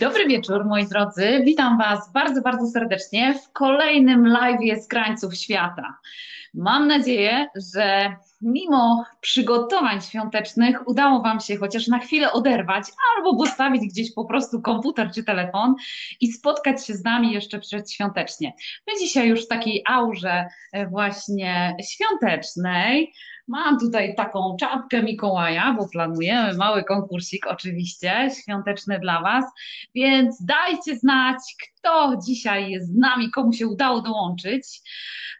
Dobry wieczór, moi drodzy. Witam Was bardzo, bardzo serdecznie w kolejnym live z krańców świata. Mam nadzieję, że mimo przygotowań świątecznych udało Wam się chociaż na chwilę oderwać albo postawić gdzieś po prostu komputer czy telefon i spotkać się z nami jeszcze przedświątecznie. My dzisiaj już w takiej aurze właśnie świątecznej, Mam tutaj taką czapkę Mikołaja, bo planujemy mały konkursik oczywiście, świąteczny dla Was, więc dajcie znać, kto dzisiaj jest z nami, komu się udało dołączyć.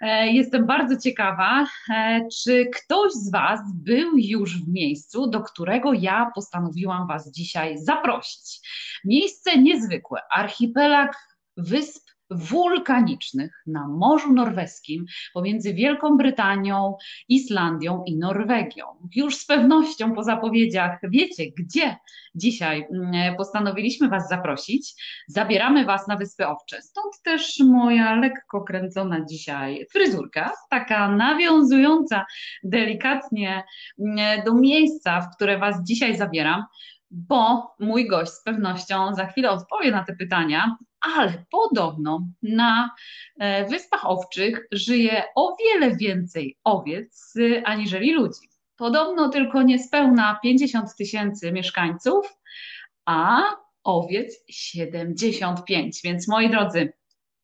E, jestem bardzo ciekawa, e, czy ktoś z Was był już w miejscu, do którego ja postanowiłam Was dzisiaj zaprosić. Miejsce niezwykłe, archipelag wysp wulkanicznych na Morzu Norweskim pomiędzy Wielką Brytanią, Islandią i Norwegią. Już z pewnością po zapowiedziach wiecie, gdzie dzisiaj mm, postanowiliśmy Was zaprosić. Zabieramy Was na Wyspy Owcze. Stąd też moja lekko kręcona dzisiaj fryzurka, taka nawiązująca delikatnie mm, do miejsca, w które Was dzisiaj zabieram bo mój gość z pewnością za chwilę odpowie na te pytania, ale podobno na e, Wyspach Owczych żyje o wiele więcej owiec y, aniżeli ludzi. Podobno tylko niespełna 50 tysięcy mieszkańców, a owiec 75. Więc moi drodzy,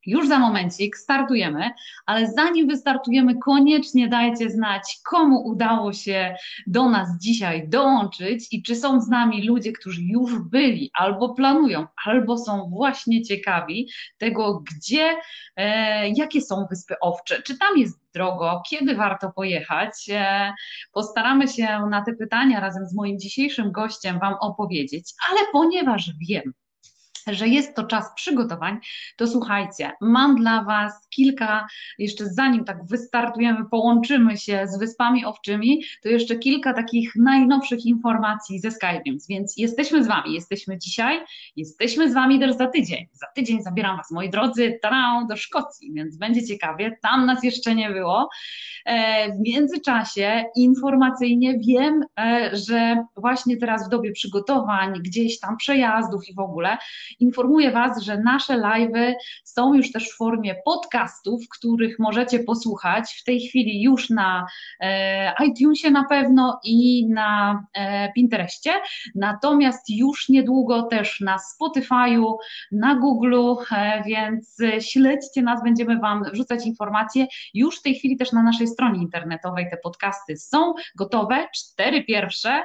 już za momencik startujemy, ale zanim wystartujemy, koniecznie dajcie znać, komu udało się do nas dzisiaj dołączyć i czy są z nami ludzie, którzy już byli, albo planują, albo są właśnie ciekawi tego, gdzie, e, jakie są Wyspy Owcze, czy tam jest drogo, kiedy warto pojechać. E, postaramy się na te pytania razem z moim dzisiejszym gościem Wam opowiedzieć, ale ponieważ wiem, że jest to czas przygotowań, to słuchajcie, mam dla Was kilka, jeszcze zanim tak wystartujemy, połączymy się z Wyspami Owczymi, to jeszcze kilka takich najnowszych informacji ze Skype'em, więc jesteśmy z Wami, jesteśmy dzisiaj, jesteśmy z Wami też za tydzień. Za tydzień zabieram Was, moi drodzy, do Szkocji, więc będzie ciekawie, tam nas jeszcze nie było. E, w międzyczasie informacyjnie wiem, e, że właśnie teraz w dobie przygotowań, gdzieś tam przejazdów i w ogóle, informuję Was, że nasze live'y są już też w formie podcastów, których możecie posłuchać. W tej chwili już na e, iTunesie na pewno i na e, Pinterestie, natomiast już niedługo też na Spotify'u, na Google'u, e, więc śledźcie nas, będziemy Wam wrzucać informacje. Już w tej chwili też na naszej stronie internetowej te podcasty są gotowe, cztery pierwsze,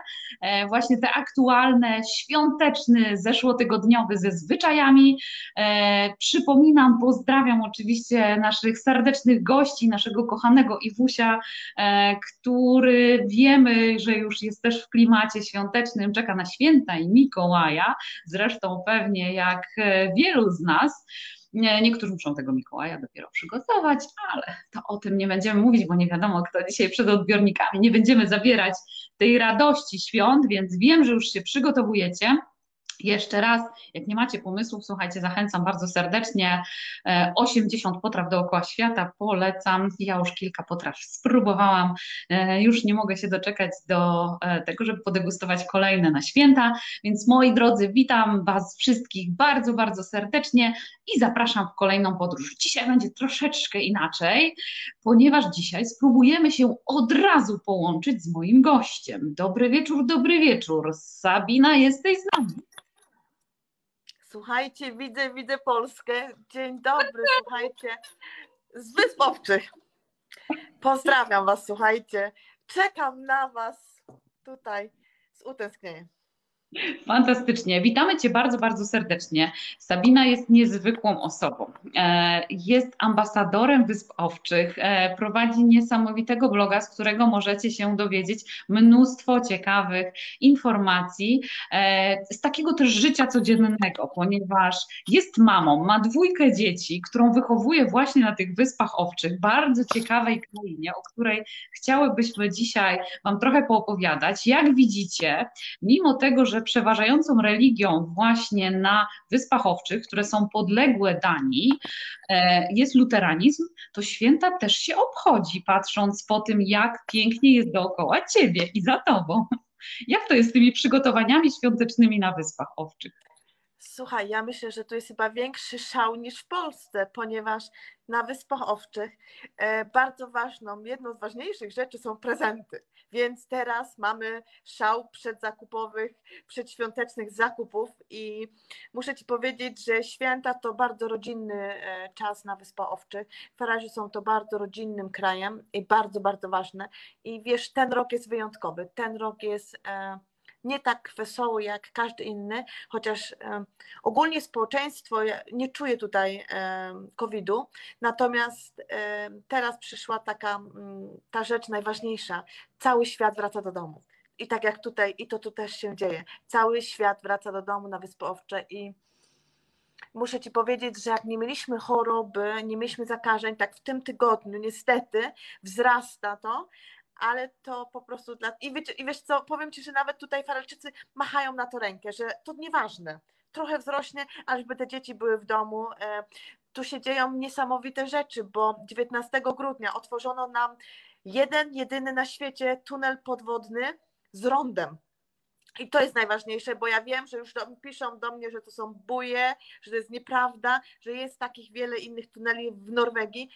właśnie te aktualne, świąteczny, zeszłotygodniowy ze zwyczajami. E, przypominam, pozdrawiam oczywiście naszych serdecznych gości, naszego kochanego Iwusia, e, który wiemy, że już jest też w klimacie świątecznym, czeka na święta i Mikołaja, zresztą pewnie jak e, wielu z nas. Niektórzy muszą tego Mikołaja dopiero przygotować, ale to o tym nie będziemy mówić, bo nie wiadomo, kto dzisiaj przed odbiornikami. Nie będziemy zabierać tej radości świąt, więc wiem, że już się przygotowujecie. Jeszcze raz, jak nie macie pomysłów, słuchajcie, zachęcam bardzo serdecznie. 80 e, potraw dookoła świata polecam. Ja już kilka potraw spróbowałam. E, już nie mogę się doczekać do e, tego, żeby podegustować kolejne na święta. Więc moi drodzy, witam Was wszystkich bardzo, bardzo serdecznie i zapraszam w kolejną podróż. Dzisiaj będzie troszeczkę inaczej, ponieważ dzisiaj spróbujemy się od razu połączyć z moim gościem. Dobry wieczór, dobry wieczór. Sabina, jesteś z nami. Słuchajcie, widzę, widzę Polskę. Dzień dobry, słuchajcie. Z Wyspowczych. Pozdrawiam Was, słuchajcie. Czekam na Was tutaj z utęsknieniem. Fantastycznie. Witamy Cię bardzo, bardzo serdecznie. Sabina jest niezwykłą osobą. E, jest ambasadorem Wysp Owczych, e, prowadzi niesamowitego bloga, z którego możecie się dowiedzieć mnóstwo ciekawych informacji e, z takiego też życia codziennego, ponieważ jest mamą, ma dwójkę dzieci, którą wychowuje właśnie na tych Wyspach Owczych, bardzo ciekawej krainie, o której chciałybyśmy dzisiaj Wam trochę poopowiadać. Jak widzicie, mimo tego, że że przeważającą religią właśnie na Wyspach Owczych, które są podległe Danii, e, jest luteranizm, to święta też się obchodzi, patrząc po tym, jak pięknie jest dookoła ciebie i za tobą. Jak to jest z tymi przygotowaniami świątecznymi na Wyspach Owczych? Słuchaj, ja myślę, że to jest chyba większy szał niż w Polsce, ponieważ na Wyspach Owczych e, bardzo ważną, jedną z ważniejszych rzeczy są prezenty. Więc teraz mamy szał przedzakupowych, przedświątecznych zakupów i muszę Ci powiedzieć, że święta to bardzo rodzinny e, czas na Wyspach Owczych. Faraży są to bardzo rodzinnym krajem i bardzo, bardzo ważne. I wiesz, ten rok jest wyjątkowy. Ten rok jest e, nie tak wesoły jak każdy inny, chociaż ogólnie społeczeństwo nie czuje tutaj COVID-u, natomiast teraz przyszła taka mm, ta rzecz najważniejsza. Cały świat wraca do domu. I tak jak tutaj, i to tu też się dzieje. Cały świat wraca do domu na Wyspy Owcze i muszę Ci powiedzieć, że jak nie mieliśmy choroby, nie mieliśmy zakażeń, tak w tym tygodniu niestety wzrasta to, ale to po prostu dla... I, wiecie, I wiesz co, powiem Ci, że nawet tutaj Farelczycy machają na to rękę, że to nieważne. Trochę wzrośnie, ażby te dzieci były w domu. E, tu się dzieją niesamowite rzeczy, bo 19 grudnia otworzono nam jeden, jedyny na świecie tunel podwodny z rondem. I to jest najważniejsze, bo ja wiem, że już do, piszą do mnie, że to są buje, że to jest nieprawda, że jest takich wiele innych tuneli w Norwegii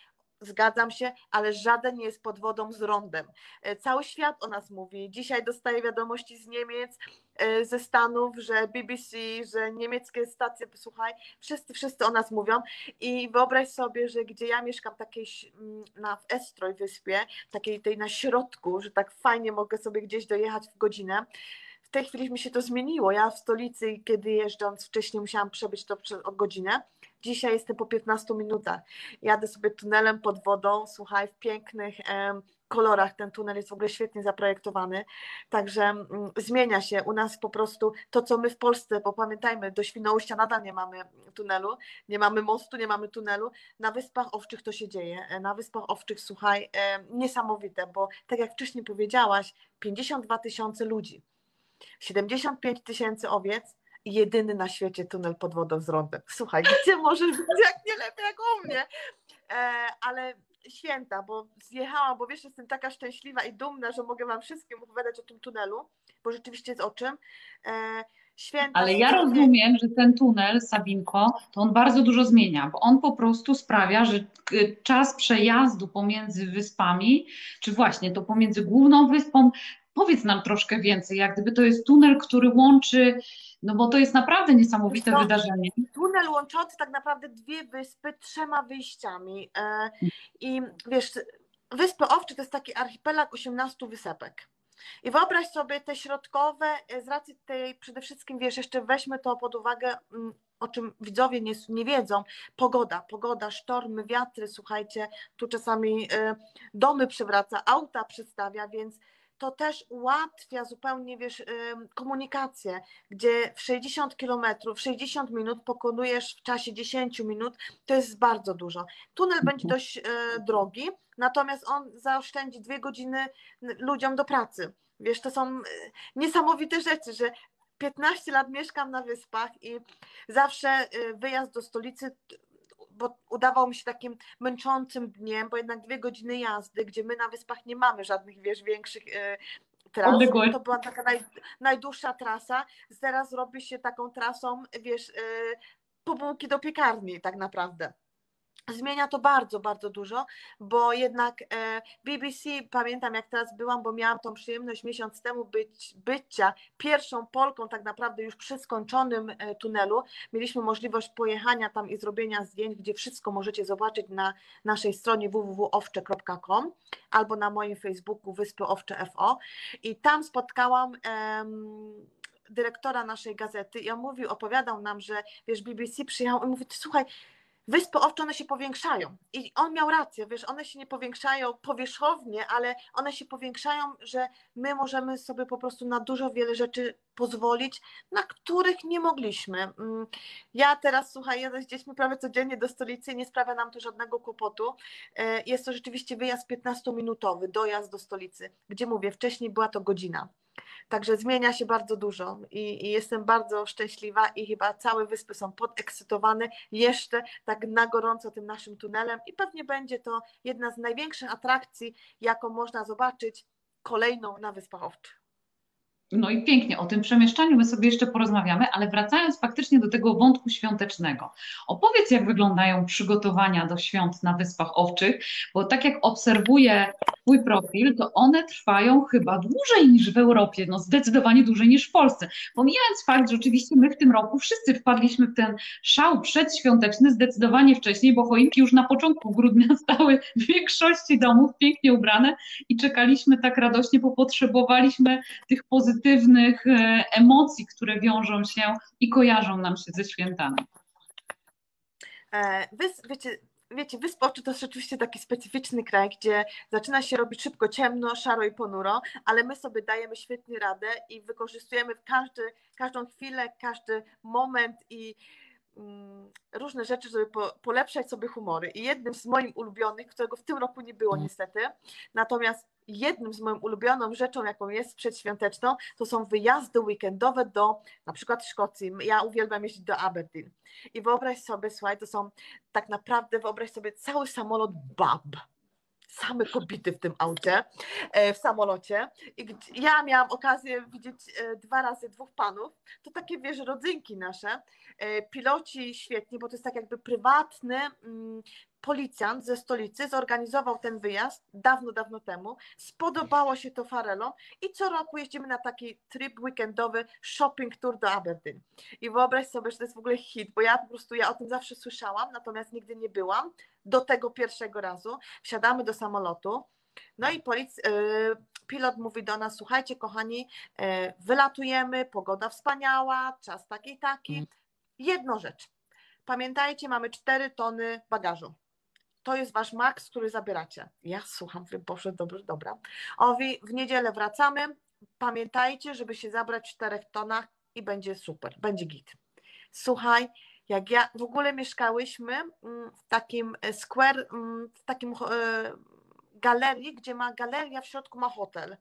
zgadzam się, ale żaden nie jest pod wodą z rondem. E, cały świat o nas mówi. Dzisiaj dostaję wiadomości z Niemiec, e, ze Stanów, że BBC, że niemieckie stacje, słuchaj, wszyscy, wszyscy o nas mówią i wyobraź sobie, że gdzie ja mieszkam, takiej mm, na w Estroj wyspie, takiej tej na środku, że tak fajnie mogę sobie gdzieś dojechać w godzinę, w tej chwili mi się to zmieniło. Ja w stolicy, kiedy jeżdżąc wcześniej musiałam przebyć to o godzinę, Dzisiaj jestem po 15 minutach. Jadę sobie tunelem pod wodą, słuchaj, w pięknych kolorach. Ten tunel jest w ogóle świetnie zaprojektowany. Także mm, zmienia się u nas po prostu to, co my w Polsce, bo pamiętajmy, do Świnoujścia nadal nie mamy tunelu, nie mamy mostu, nie mamy tunelu. Na Wyspach Owczych to się dzieje. Na Wyspach Owczych, słuchaj, niesamowite, bo tak jak wcześniej powiedziałaś, 52 tysiące ludzi, 75 tysięcy owiec, jedyny na świecie tunel pod wodą z rondem. Słuchaj, gdzie możesz być jak nie lepiej jak u mnie? E, ale święta, bo zjechałam, bo wiesz, jestem taka szczęśliwa i dumna, że mogę Wam wszystkim opowiadać o tym tunelu, bo rzeczywiście jest o czym. E, święta. Ale ja rozumiem, że ten tunel, Sabinko, to on bardzo dużo zmienia, bo on po prostu sprawia, że czas przejazdu pomiędzy wyspami, czy właśnie to pomiędzy główną wyspą, powiedz nam troszkę więcej, jak gdyby to jest tunel, który łączy no bo to jest naprawdę niesamowite to, wydarzenie. Tunel łączący tak naprawdę dwie wyspy trzema wyjściami. E, I wiesz, Wyspy Owcze to jest taki archipelag 18 wysepek. I wyobraź sobie te środkowe, e, z racji tej przede wszystkim, wiesz, jeszcze weźmy to pod uwagę, mm, o czym widzowie nie, nie wiedzą, pogoda, pogoda, sztormy, wiatry, słuchajcie, tu czasami e, domy przewraca, auta przestawia, więc to też ułatwia zupełnie, wiesz, komunikację, gdzie w 60 kilometrów, 60 minut pokonujesz w czasie 10 minut, to jest bardzo dużo. Tunel mhm. będzie dość e, drogi, natomiast on zaoszczędzi dwie godziny ludziom do pracy. Wiesz, to są e, niesamowite rzeczy, że 15 lat mieszkam na wyspach i zawsze e, wyjazd do stolicy bo udawał mi się takim męczącym dniem, bo jednak dwie godziny jazdy, gdzie my na wyspach nie mamy żadnych, wiesz, większych e, tras. To była taka naj, najdłuższa trasa. Teraz robi się taką trasą, wiesz, bułki do piekarni tak naprawdę. Zmienia to bardzo, bardzo dużo, bo jednak e, BBC, pamiętam jak teraz byłam, bo miałam tą przyjemność miesiąc temu być, bycia pierwszą Polką tak naprawdę już przy skończonym e, tunelu. Mieliśmy możliwość pojechania tam i zrobienia zdjęć, gdzie wszystko możecie zobaczyć na naszej stronie www.owcze.com albo na moim Facebooku Wyspy Owcze FO i tam spotkałam dyrektora naszej gazety i on mówił, opowiadał nam, że wiesz, BBC przyjechał i mówi, słuchaj, Wyspy owcze, one się powiększają. I on miał rację, wiesz, one się nie powiększają powierzchownie, ale one się powiększają, że my możemy sobie po prostu na dużo wiele rzeczy pozwolić, na których nie mogliśmy. Mm, ja teraz, słuchaj, jadę z dziećmi prawie codziennie do stolicy i nie sprawia nam to żadnego kłopotu. E, jest to rzeczywiście wyjazd 15-minutowy, dojazd do stolicy, gdzie mówię, wcześniej była to godzina. Także zmienia się bardzo dużo i, i, jestem bardzo szczęśliwa i chyba całe wyspy są podekscytowane jeszcze tak na gorąco tym naszym tunelem i pewnie będzie to jedna z największych atrakcji, jaką można zobaczyć kolejną na Wyspach Owczych. No i pięknie, o tym przemieszczaniu my sobie jeszcze porozmawiamy, ale wracając faktycznie do tego wątku świątecznego. Opowiedz, jak wyglądają przygotowania do świąt na Wyspach Owczych, bo tak jak obserwuję Twój profil, to one trwają chyba dłużej niż w Europie, no zdecydowanie dłużej niż w Polsce. Pomijając fakt, że oczywiście my w tym roku wszyscy wpadliśmy w ten szał przedświąteczny zdecydowanie wcześniej, bo choinki już na początku grudnia stały w większości domów pięknie ubrane i czekaliśmy tak radośnie, bo potrzebowaliśmy tych pozytywnych e, emocji, które wiążą się i kojarzą nam się ze świętami. E, wy, wiecie, wiecie, to jest rzeczywiście taki specyficzny kraj, gdzie zaczyna się robić szybko ciemno, szaro i ponuro, ale my sobie dajemy świetnie radę i wykorzystujemy każdy, każdą chwilę, każdy moment i różne rzeczy, żeby po, polepszać sobie humory. I jednym z moich ulubionych, którego w tym roku nie było mm. niestety, natomiast jednym z moją ulubioną rzeczą, jaką jest przedświąteczną, to są wyjazdy weekendowe do na przykład Szkocji. Ja uwielbiam jeździć do Aberdeen. I wyobraź sobie, słuchaj, to są tak naprawdę, wyobraź sobie cały samolot bab same kobiety w tym aucie, e, w samolocie. I ja miałam okazję widzieć e, dwa razy dwóch panów. To takie, wiesz, rodzynki nasze. E, piloci świetni, bo to jest tak jakby prywatny mm, policjant ze stolicy zorganizował ten wyjazd dawno, dawno temu. Spodobało się to Farelom i co roku jeździmy na taki trip weekendowy shopping tour do Aberdeen. I wyobraź sobie, że to jest w ogóle hit, bo ja po prostu ja o tym zawsze słyszałam, natomiast nigdy nie byłam do tego pierwszego razu. Wsiadamy do samolotu. No i polic, yy, pilot mówi do nas: Słuchajcie, kochani, yy, wylatujemy, pogoda wspaniała, czas taki, taki. Mm. Jedno rzecz. Pamiętajcie, mamy 4 tony bagażu to jest wasz maks, który zabieracie. Ja słucham, mówię, Boże, dobrze, dobra. Owi, w niedzielę wracamy. Pamiętajcie, żeby się zabrać w czterech tonach i będzie super, będzie git. Słuchaj, jak ja w ogóle mieszkałyśmy mm, w takim e, square, mm, w takim e, galerii, gdzie ma galeria, w środku ma hotel.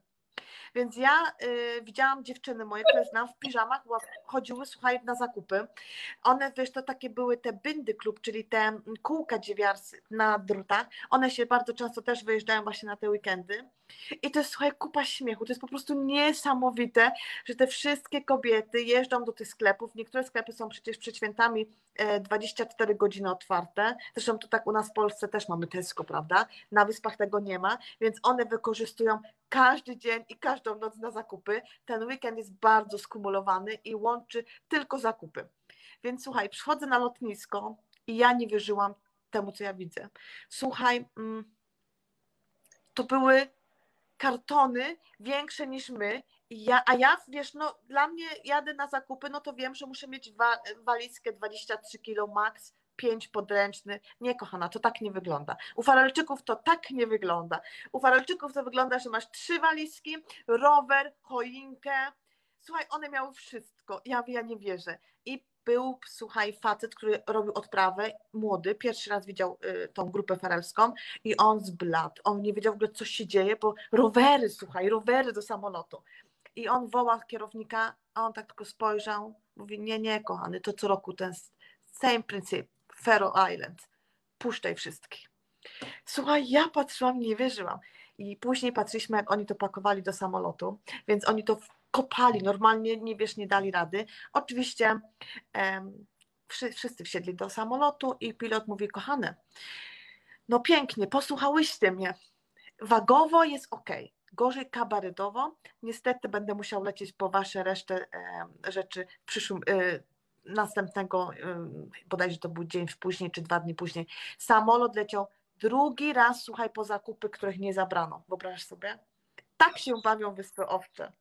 Więc ja y, widziałam dziewczyny moje, które znam w piżamach, chodziły, słuchaj, na zakupy. One, wiesz, to takie były te byndy klub, czyli te kółka dziewiarskie na drutach. One się bardzo często też wyjeżdżają właśnie na te weekendy. I to jest, słuchaj, kupa śmiechu. To jest po prostu niesamowite, że te wszystkie kobiety jeżdżą do tych sklepów. Niektóre sklepy są przecież przed świętami 24 e, godziny otwarte. Zresztą tu tak u nas w Polsce też mamy Tesco, prawda? Na wyspach tego nie ma, więc one wykorzystują każdy dzień i każdą noc na zakupy. Ten weekend jest bardzo skumulowany i łączy tylko zakupy. Więc słuchaj, przychodzę na lotnisko i ja nie wierzyłam temu, co ja widzę. Słuchaj, mm, to były kartony większe niż my. Ja, a ja, wiesz, no dla mnie jadę na zakupy, no to wiem, że muszę mieć wa walizkę 23 kg max, 5 podręczny. Nie, kochana, to tak nie wygląda. U Farelczyków to tak nie wygląda. U Farelczyków to wygląda, że masz trzy walizki, rower, choinkę. Słuchaj, one miały wszystko. Ja, ja nie wierzę. I był, słuchaj, facet, który robił odprawę, młody, pierwszy raz widział y, tą grupę farelską i on zbladł. On nie wiedział w ogóle, co się dzieje, bo rowery, słuchaj, rowery do samolotu. I on woła kierownika, a on tak tylko spojrzał, mówi, nie, nie, kochany, to co roku ten same princip, Faroe Island, puszczaj wszystkich. Słuchaj, ja patrzyłam, nie wierzyłam. I później patrzyliśmy, jak oni to pakowali do samolotu, więc oni to kopali, normalnie nie wiesz, nie dali rady. Oczywiście wszyscy wsiedli do samolotu i pilot mówi, kochane, no pięknie, posłuchałyście mnie, wagowo jest ok, gorzej kabarytowo, niestety będę musiał lecieć po wasze resztę rzeczy w przyszłym, y, następnego, y, bodajże to był dzień później, czy dwa dni później, samolot leciał drugi raz, słuchaj, po zakupy, których nie zabrano. Wyobraź sobie? Tak się bawią Wyspy Owcze.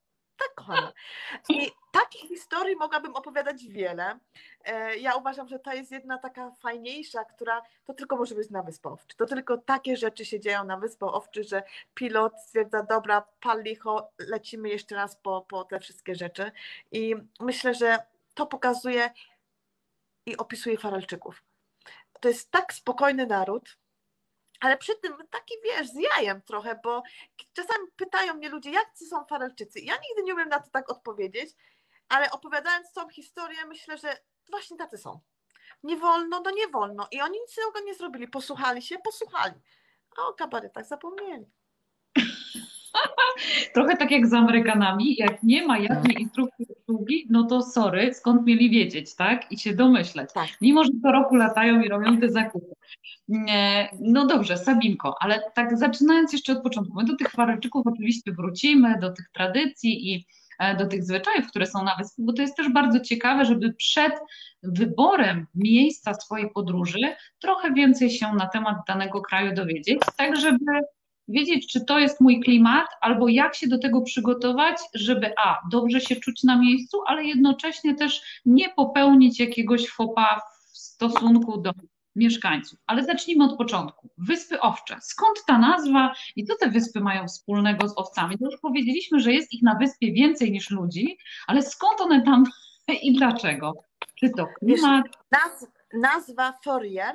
I takich historii mogłabym opowiadać wiele. E, ja uważam, że to jest jedna taka fajniejsza, która to tylko może być na Wyspach Owczy. To tylko takie rzeczy się dzieją na Wyspach Owczy, że pilot stwierdza, dobra, pal licho, lecimy jeszcze raz po, po te wszystkie rzeczy. I myślę, że to pokazuje i opisuje Faralczyków. To jest tak spokojny naród, ale przy tym taki wiesz, z jajem trochę, bo czasami pytają mnie ludzie, jak są Farelczycy. Ja nigdy nie umiem na to tak odpowiedzieć, ale opowiadając tą historię, myślę, że właśnie tacy są. Nie wolno, no nie wolno. I oni nic innego nie zrobili. Posłuchali się, posłuchali. A o kabaretach zapomnieli. Trochę tak jak z Amerykanami, jak nie ma jasnej instrukcji obsługi, no to sorry, skąd mieli wiedzieć, tak? I się domyśleć. Tak. Mimo, że co roku latają i robią te zakupy. No dobrze, Sabinko, ale tak zaczynając jeszcze od początku, my do tych farelczyków oczywiście wrócimy, do tych tradycji i e, do tych zwyczajów, które są na wyspie, bo to jest też bardzo ciekawe, żeby przed wyborem miejsca swojej podróży trochę więcej się na temat danego kraju dowiedzieć, tak żeby wiedzieć, czy to jest mój klimat, albo jak się do tego przygotować, żeby a, dobrze się czuć na miejscu, ale jednocześnie też nie popełnić jakiegoś fopa w stosunku do mieszkańców. Ale zacznijmy od początku. Wyspy Owcze. Skąd ta nazwa i co te wyspy mają wspólnego z owcami? To już powiedzieliśmy, że jest ich na wyspie więcej niż ludzi, ale skąd one tam i dlaczego? Czy to klimat? Wiesz, nazwa Fourier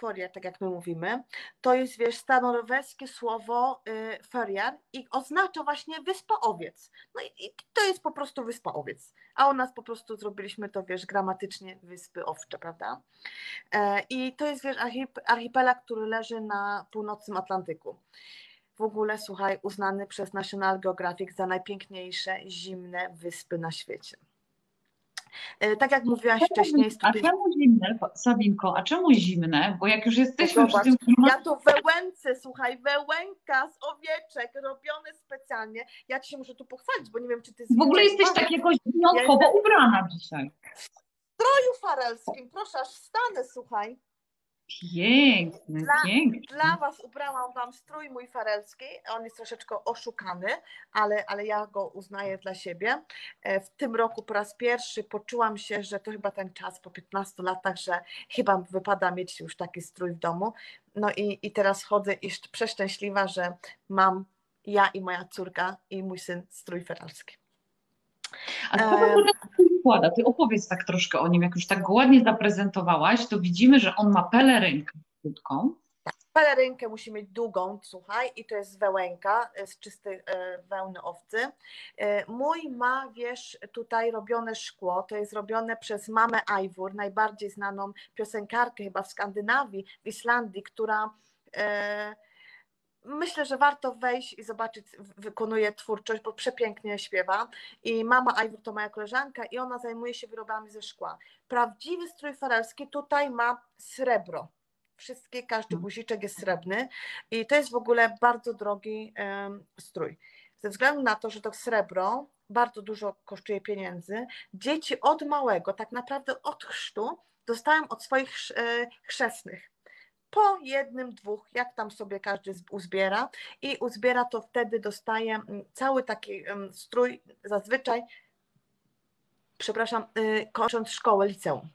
Fourier, tak jak my mówimy, to jest, wiesz, staronorweskie słowo y, Fourier i oznacza właśnie wyspa owiec. No i, i, to jest po prostu wyspa owiec. A u nas po prostu zrobiliśmy to, wiesz, gramatycznie wyspy owcze, prawda? E, I to jest, wiesz, archipelag, który leży na północnym Atlantyku. W ogóle, słuchaj, uznany przez National Geographic za najpiękniejsze zimne wyspy na świecie. E, tak jak mówiłaś wcześniej. A czemu zimne, Sabinko, a czemu zimne? Bo jak już jesteśmy Zobacz, przy tym... Ja to wełęce, słuchaj, wełęka z owieczek, robione specjalnie. Ja ci się muszę tu pochwalić, bo nie wiem, czy ty... W ogóle jesteś tak jakoś wyjątkowo ja ubrana dzisiaj. W stroju farelskim, proszę, aż wstanę, słuchaj. Piękny, dla. Dla Was ubrałam Wam strój mój farelski. On jest troszeczkę oszukany, ale, ale ja go uznaję dla siebie. E, w tym roku po raz pierwszy poczułam się, że to chyba ten czas po 15 latach, że chyba wypada mieć już taki strój w domu. No i, i teraz chodzę i przeszczęśliwa, że mam ja i moja córka i mój syn strój feralski. A co to tak składa? Ty opowiedz tak troszkę o nim. Jak już tak go ładnie zaprezentowałaś, to widzimy, że on ma pelerynkę krótką. Tak, pelerynkę musi mieć długą, słuchaj, i to jest wełenka z czystej e, wełny owcy. E, mój ma, wiesz, tutaj robione szkło, to jest robione przez mamę Ivor, najbardziej znaną piosenkarkę chyba w Skandynawii, w Islandii, która e, myślę, że warto wejść i zobaczyć, wykonuje twórczość, bo przepięknie śpiewa. I mama Ivor to moja koleżanka i ona zajmuje się wyrobami ze szkła. Prawdziwy strój farelski tutaj ma srebro. Wszystkie, każdy mhm. guziczek jest srebrny i to jest w ogóle bardzo drogi um, strój. Ze względu na to, że to srebro bardzo dużo kosztuje pieniędzy, dzieci od małego, tak naprawdę od chrztu, dostają od swoich e, chrzestnych po jednym, dwóch, jak tam sobie każdy uzbiera i uzbiera to wtedy dostaje mm, cały taki strój, zazwyczaj, przepraszam, y, kończąc szkołę, liceum.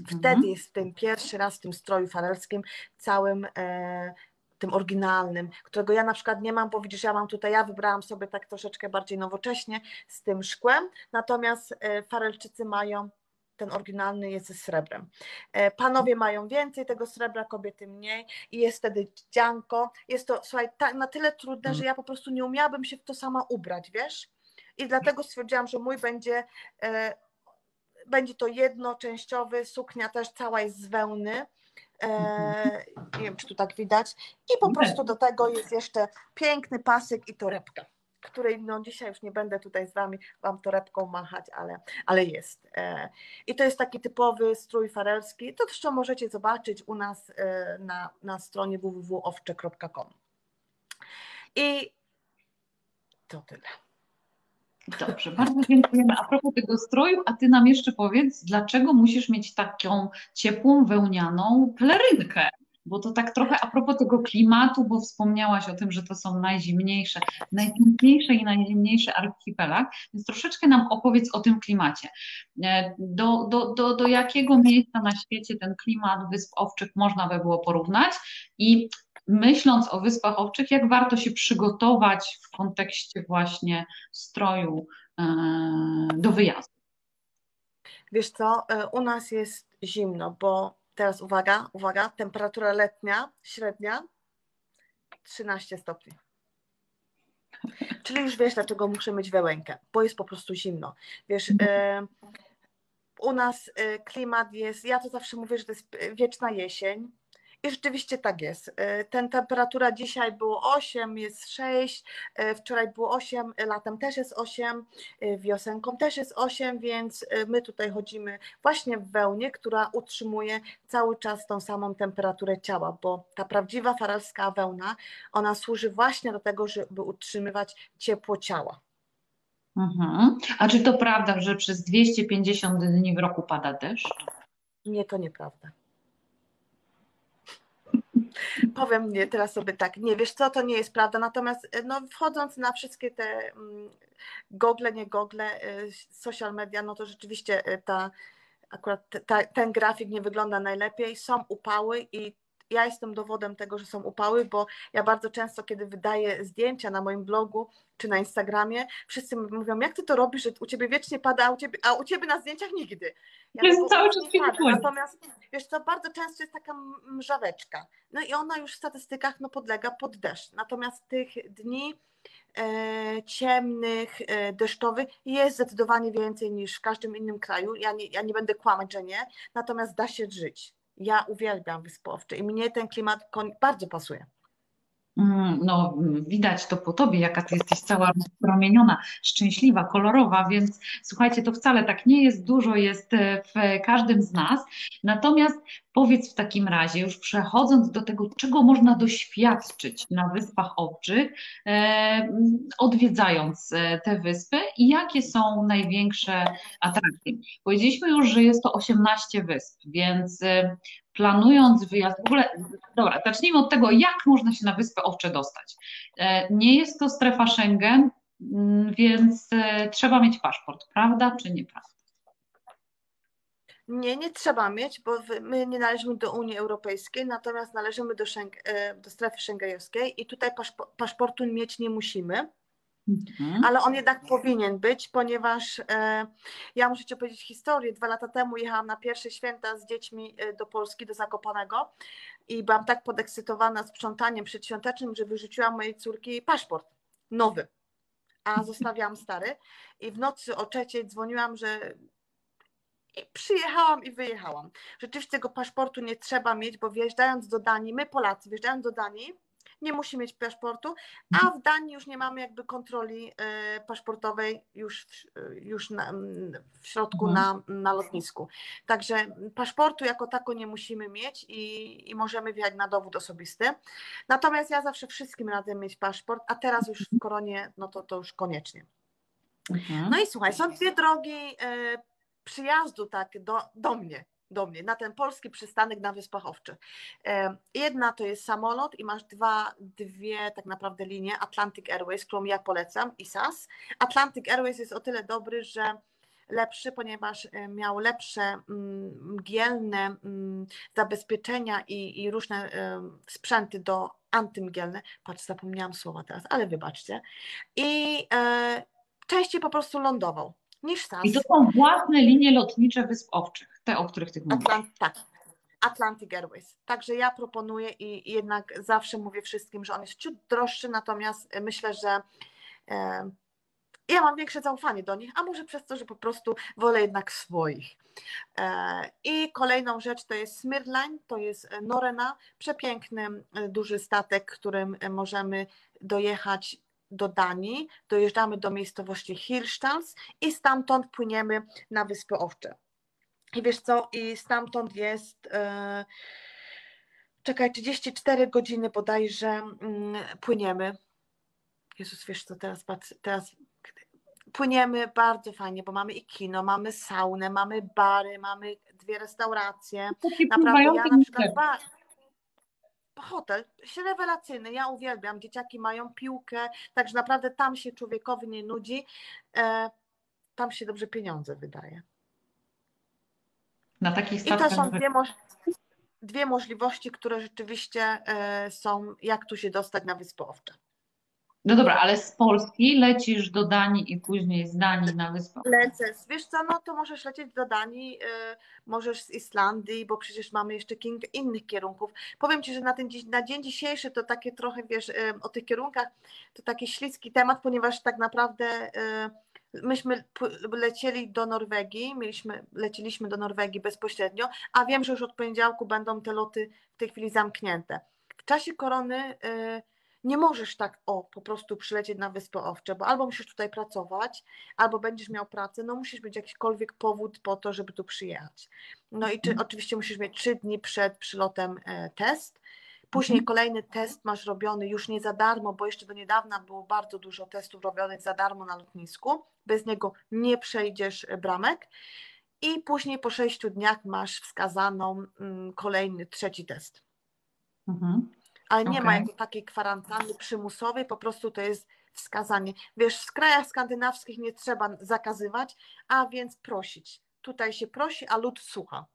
Mhm. Wtedy jest w tym pierwszy raz w tym stroju farelskim, całym e, tym oryginalnym, którego ja na przykład nie mam, bo widzisz, ja mam tutaj, ja wybrałam sobie tak troszeczkę bardziej nowocześnie z tym szkłem, natomiast e, farelczycy mają ten oryginalny jest ze srebrem. E, panowie mają więcej tego srebra, kobiety mniej i jest wtedy dzianko. Jest to, słuchaj, ta, na tyle trudne, że ja po prostu nie umiałabym się w to sama ubrać, wiesz? I dlatego stwierdziłam, że mój będzie, e, będzie to jednoczęściowy, suknia też cała jest z wełny. E, nie wiem, czy tu tak widać. I po prostu do tego jest jeszcze piękny pasyk i torebka której no dzisiaj już nie będę tutaj z wami wam torebką machać, ale, ale jest. E, I to jest taki typowy strój farelski. To zresztą możecie zobaczyć u nas e, na, na stronie www.owcze.com. I to tyle. Dobrze, bardzo dziękujemy. A propos tego stroju, a ty nam jeszcze powiedz, dlaczego musisz mieć taką ciepłą, wełnianą pelerynkę? Bo to tak trochę a propos tego klimatu, bo wspomniałaś o tym, że to są najzimniejsze, najpiękniejsze i najzimniejsze archipelag, więc troszeczkę nam opowiedz o tym klimacie. E, do, do, do, do jakiego miejsca na świecie ten klimat Wysp Owczych można by było porównać i myśląc o Wyspach Owczych, jak warto się przygotować w kontekście właśnie stroju e, do wyjazdu? Wiesz co, e, u nas jest zimno, bo Teraz uwaga, uwaga, temperatura letnia, średnia 13 stopni. Czyli już wiesz, dlaczego muszę mieć wełękę, bo jest po prostu zimno. Wiesz, e, u nas e, klimat jest, ja to zawsze mówię, że to jest wieczna jesień I rzeczywiście tak jest. E, ten temperatura dzisiaj było 8, jest 6, e, wczoraj było 8, latem też jest 8, wiosenką też jest 8, więc my tutaj chodzimy właśnie w wełnie, która utrzymuje cały czas tą samą temperaturę ciała, bo ta prawdziwa faralska wełna, ona służy właśnie do tego, żeby utrzymywać ciepło ciała. Mhm. A czy to prawda, że przez 250 dni w roku pada deszcz? Nie, to nieprawda. Powiem nie, teraz sobie tak, nie wiesz co, to nie jest prawda, natomiast e, no, wchodząc na wszystkie te mm, gogle, nie gogle, e, social media, no to rzeczywiście e, ta, akurat ta, ten grafik nie wygląda najlepiej, są upały i ja jestem dowodem tego, że są upały, bo ja bardzo często, kiedy wydaję zdjęcia na moim blogu czy na Instagramie, wszyscy mówią, jak ty to robisz, że u ciebie wiecznie pada, a u ciebie, a u ciebie na zdjęciach nigdy. Ja to jest cały czas pada. Natomiast wiesz co, bardzo często jest taka mrzaweczka. No i ona już w statystykach no, podlega pod deszcz. Natomiast tych dni e, ciemnych, e, deszczowych jest zdecydowanie więcej niż w każdym innym kraju. Ja nie, ja nie będę kłamać, że nie, natomiast da się żyć. Ja uwielbiam wyspowcze i mnie ten klimat bardzo pasuje. Mm, no, widać to po tobie, jaka ty jesteś cała promieniona, szczęśliwa, kolorowa, więc słuchajcie, to wcale tak nie jest, dużo jest e, w każdym z nas. Natomiast powiedz w takim razie, już przechodząc do tego, czego można doświadczyć na Wyspach Owczych, e, odwiedzając e, te wyspy i jakie są największe atrakcje. Powiedzieliśmy już, że jest to 18 wysp, więc planując wyjazd, w ogóle, dobra, zacznijmy od tego, jak można się na Wyspę Owcze dostać. E, nie jest to strefa Schengen, mm, więc e, trzeba mieć paszport, prawda czy nieprawda? Nie, nie trzeba mieć, bo my nie należymy do Unii Europejskiej, natomiast należymy do, e, do strefy szengajowskiej i tutaj paszportu mieć nie musimy. Mhm. Ale on jednak powinien być, ponieważ e, ja muszę Ci powiedzieć historię. Dwa lata temu jechałam na pierwsze święta z dziećmi e, do Polski, do Zakopanego i byłam tak podekscytowana sprzątaniem przedświątecznym, że wyrzuciłam mojej córki paszport nowy, a zostawiałam stary. I w nocy o trzeciej dzwoniłam, że i przyjechałam i wyjechałam. Rzeczywiście tego paszportu nie trzeba mieć, bo wjeżdżając do Danii, my Polacy, wjeżdżając do Danii, nie musi mieć paszportu, a mhm. w Danii już nie mamy jakby kontroli e, paszportowej już, już na, w środku mhm. na, na lotnisku. Także paszportu jako tako nie musimy mieć i, i możemy wjechać na dowód osobisty. Natomiast ja zawsze wszystkim radzę mieć paszport, a teraz już w mhm. koronie, no to, to już koniecznie. No i słuchaj, są dwie drogi e, przyjazdu tak do, do mnie do mnie, na ten polski przystanek na Wyspach Owczych. Jedna to jest samolot i masz dwa, dwie tak naprawdę linie, Atlantic Airways, którą ja polecam i SAS. Atlantic Airways jest o tyle dobry, że lepszy, ponieważ e, miał lepsze mm, mgielne mm, zabezpieczenia i, i różne sprzęty do antymgielne. Patrz, zapomniałam słowa teraz, ale wybaczcie. I e, częściej po prostu lądował niż SAS. I to są własne linie lotnicze Wysp Owczych, te, o których ty mówisz. Atlant, tak. Atlantic Airways. Także ja proponuję i jednak zawsze mówię wszystkim, że on jest ciut droższy, natomiast myślę, że e, ja mam większe zaufanie do nich, a może przez to, że po prostu wolę jednak swoich. E, I kolejną rzecz to jest Smyrline, to jest Norena, przepiękny, duży statek, którym możemy dojechać do Danii, dojeżdżamy do miejscowości Hirstals i stamtąd płyniemy na Wyspy Owcze. I wiesz co, i stamtąd jest, e, czekaj, 34 godziny bodajże mm, płyniemy. Jezus, wiesz co, teraz, teraz płyniemy bardzo fajnie, bo mamy i kino, mamy saunę, mamy bary, mamy dwie restauracje. Naprawdę ja na przykład bar, hotel się rewelacyjny, ja uwielbiam, dzieciaki mają piłkę, także naprawdę tam się człowiekowi nie nudzi, e, tam się dobrze pieniądze wydaje. Na takich statkach... I to są dwie, moż dwie możliwości, które rzeczywiście e, są, jak tu się dostać na Wyspy Owcze. No dobra, ale z Polski lecisz do Danii i później z Danii na wyspę. Lecę. Wiesz co, no to możesz lecieć do Danii, yy, możesz z Islandii, bo przecież mamy jeszcze kilka innych kierunków. Powiem Ci, że na, ten, na dzień dzisiejszy to takie trochę, wiesz, yy, o tych kierunkach, to taki śliski temat, ponieważ tak naprawdę yy, myśmy lecieli do Norwegii, mieliśmy, leciliśmy do Norwegii bezpośrednio, a wiem, że już od poniedziałku będą te loty w tej chwili zamknięte. W czasie korony y, nie możesz tak o po prostu przylecieć na Wyspy Owcze, bo albo musisz tutaj pracować, albo będziesz miał pracę, no musisz mieć jakikolwiek powód po to, żeby tu przyjechać. No i czy, mhm. oczywiście musisz mieć trzy dni przed przylotem e, test, Później mhm. kolejny test masz robiony już nie za darmo, bo jeszcze do niedawna było bardzo dużo testów robionych za darmo na lotnisku. Bez niego nie przejdziesz e, bramek. I później po sześciu dniach masz wskazaną mm, kolejny, trzeci test. Mhm. Ale nie okay. ma jakiejś takiej kwarantanny przymusowej, po prostu to jest wskazanie. Wiesz, w krajach skandynawskich nie trzeba zakazywać, a więc prosić. Tutaj się prosi, a lud słucha.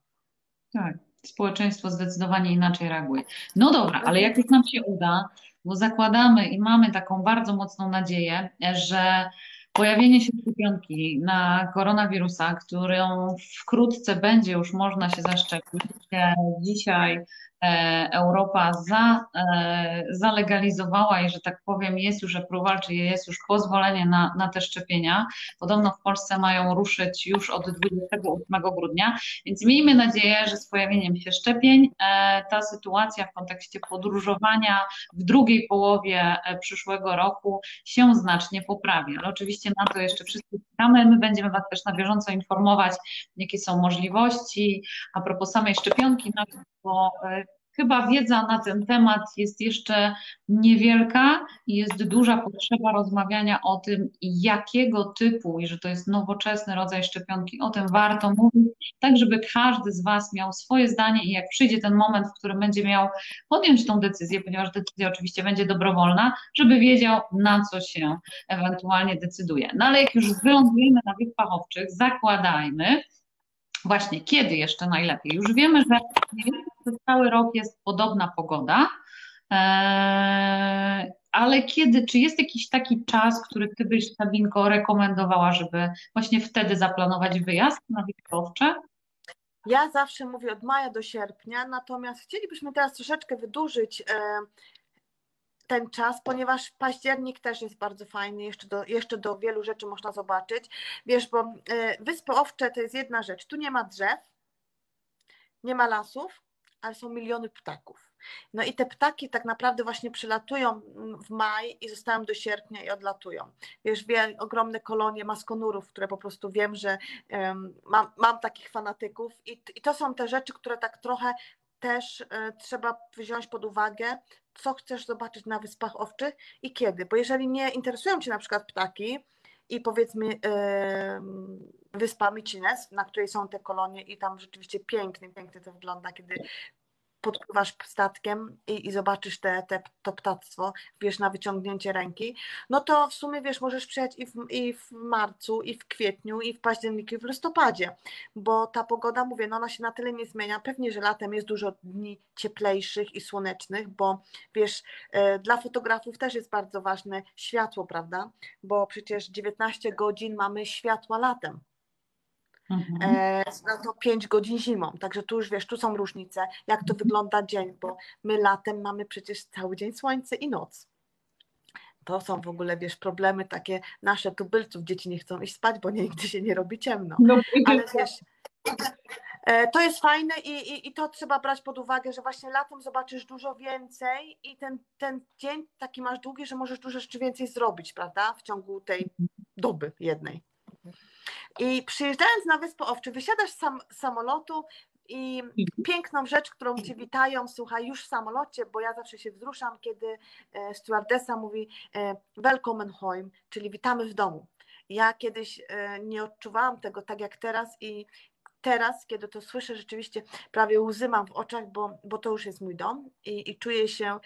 Tak społeczeństwo zdecydowanie inaczej reaguje. No dobra, ale jak już nam się uda, bo zakładamy i mamy taką bardzo mocną nadzieję, że pojawienie się szczepionki na koronawirusa, którą wkrótce będzie już można się zaszczepić. Dzisiaj Europa za, e, zalegalizowała i, że tak powiem, jest już approval, czyli jest już pozwolenie na, na te szczepienia. Podobno w Polsce mają ruszyć już od 28 grudnia, więc miejmy nadzieję, że z pojawieniem się szczepień e, ta sytuacja w kontekście podróżowania w drugiej połowie przyszłego roku się znacznie poprawi. Ale oczywiście na to jeszcze wszyscy czekamy. My będziemy Was też na bieżąco informować, jakie są możliwości. A propos samej szczepionki, no, bo chyba wiedza na ten temat jest jeszcze niewielka i jest duża potrzeba rozmawiania o tym, jakiego typu, i że to jest nowoczesny rodzaj szczepionki, o tym warto mówić, tak żeby każdy z Was miał swoje zdanie i jak przyjdzie ten moment, w którym będzie miał podjąć tą decyzję, ponieważ decyzja oczywiście będzie dobrowolna, żeby wiedział, na co się ewentualnie decyduje. No ale jak już wylądujemy na wyspach owczych, zakładajmy, Właśnie, kiedy jeszcze najlepiej? Już wiemy, że przez cały rok jest podobna pogoda, eee, ale kiedy, czy jest jakiś taki czas, który Ty byś, Sabinko, rekomendowała, żeby właśnie wtedy zaplanować wyjazd na Witkowcze? Ja zawsze mówię od maja do sierpnia, natomiast chcielibyśmy teraz troszeczkę wydłużyć e, ten czas, ponieważ październik też jest bardzo fajny, jeszcze do, jeszcze do wielu rzeczy można zobaczyć. Wiesz, bo e, Wyspy Owcze to jest jedna rzecz, tu nie ma drzew, nie ma lasów, ale są miliony ptaków. No i te ptaki tak naprawdę właśnie przylatują w maj i zostają do sierpnia i odlatują. Wiesz, wie, ogromne kolonie maskonurów, które po prostu wiem, że um, mam, mam takich fanatyków i, i to są te rzeczy, które tak trochę też e, trzeba wziąć pod uwagę, co chcesz zobaczyć na Wyspach Owczych i kiedy. Bo jeżeli nie interesują Cię na przykład ptaki i powiedzmy wyspa Micines, na której są te kolonie i tam rzeczywiście pięknie, pięknie to wygląda, kiedy podpływasz statkiem i, i zobaczysz te, te, to ptactwo, wiesz, na wyciągnięcie ręki, no to w sumie, wiesz, możesz przyjechać i w, i w marcu, i w kwietniu, i w październiku, i w listopadzie, bo ta pogoda, mówię, no ona się na tyle nie zmienia, pewnie, że latem jest dużo dni cieplejszych i słonecznych, bo wiesz, e, dla fotografów też jest bardzo ważne światło, prawda, bo przecież 19 godzin mamy światła latem, Mhm. E, no to 5 godzin zimą. Także tu już wiesz, tu są różnice, jak to wygląda dzień, bo my latem mamy przecież cały dzień słońce i noc. To są w ogóle, wiesz, problemy takie nasze tubylców. Dzieci nie chcą iść spać, bo nigdy się nie robi ciemno. No, Ale wiesz, e, to jest fajne i, i, i, to trzeba brać pod uwagę, że właśnie latem zobaczysz dużo więcej i ten, ten dzień taki masz długi, że możesz dużo rzeczy więcej zrobić, prawda, w ciągu tej doby jednej. I przyjeżdżając na Wyspę Owczy, wysiadasz z sam, samolotu i mhm. piękną rzecz, którą Cię witają, słuchaj, już w samolocie, bo ja zawsze się wzruszam, kiedy e, stewardesa mówi e, Welcome home, czyli witamy w domu. Ja kiedyś e, nie odczuwałam tego tak jak teraz i teraz, kiedy to słyszę, rzeczywiście prawie łzy mam w oczach, bo, bo to już jest mój dom i, i czuję się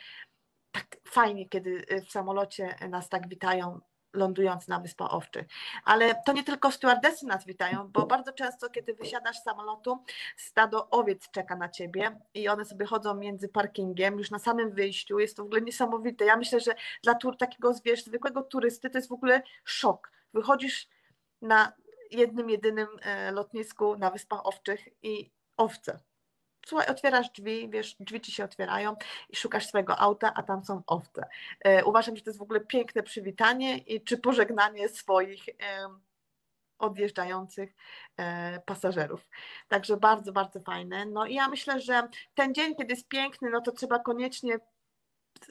tak fajnie, kiedy w samolocie nas tak witają lądując na Wyspach Owczych. Ale to nie tylko stewardesy nas witają, bo bardzo często, kiedy wysiadasz z samolotu, stado owiec czeka na ciebie i one sobie chodzą między parkingiem, już na samym wyjściu. Jest to w ogóle niesamowite. Ja myślę, że dla tur takiego wiesz, zwykłego turysty to jest w ogóle szok. Wychodzisz na jednym, jedynym e, lotnisku na Wyspach Owczych i owce słuchaj, otwierasz drzwi, wiesz, drzwi ci się otwierają i szukasz swojego auta, a tam są owce. E, uważam, że to jest w ogóle piękne przywitanie i czy pożegnanie swoich odjeżdżających e, pasażerów. Także bardzo, bardzo fajne. No i ja myślę, że ten dzień, kiedy jest piękny, no to trzeba koniecznie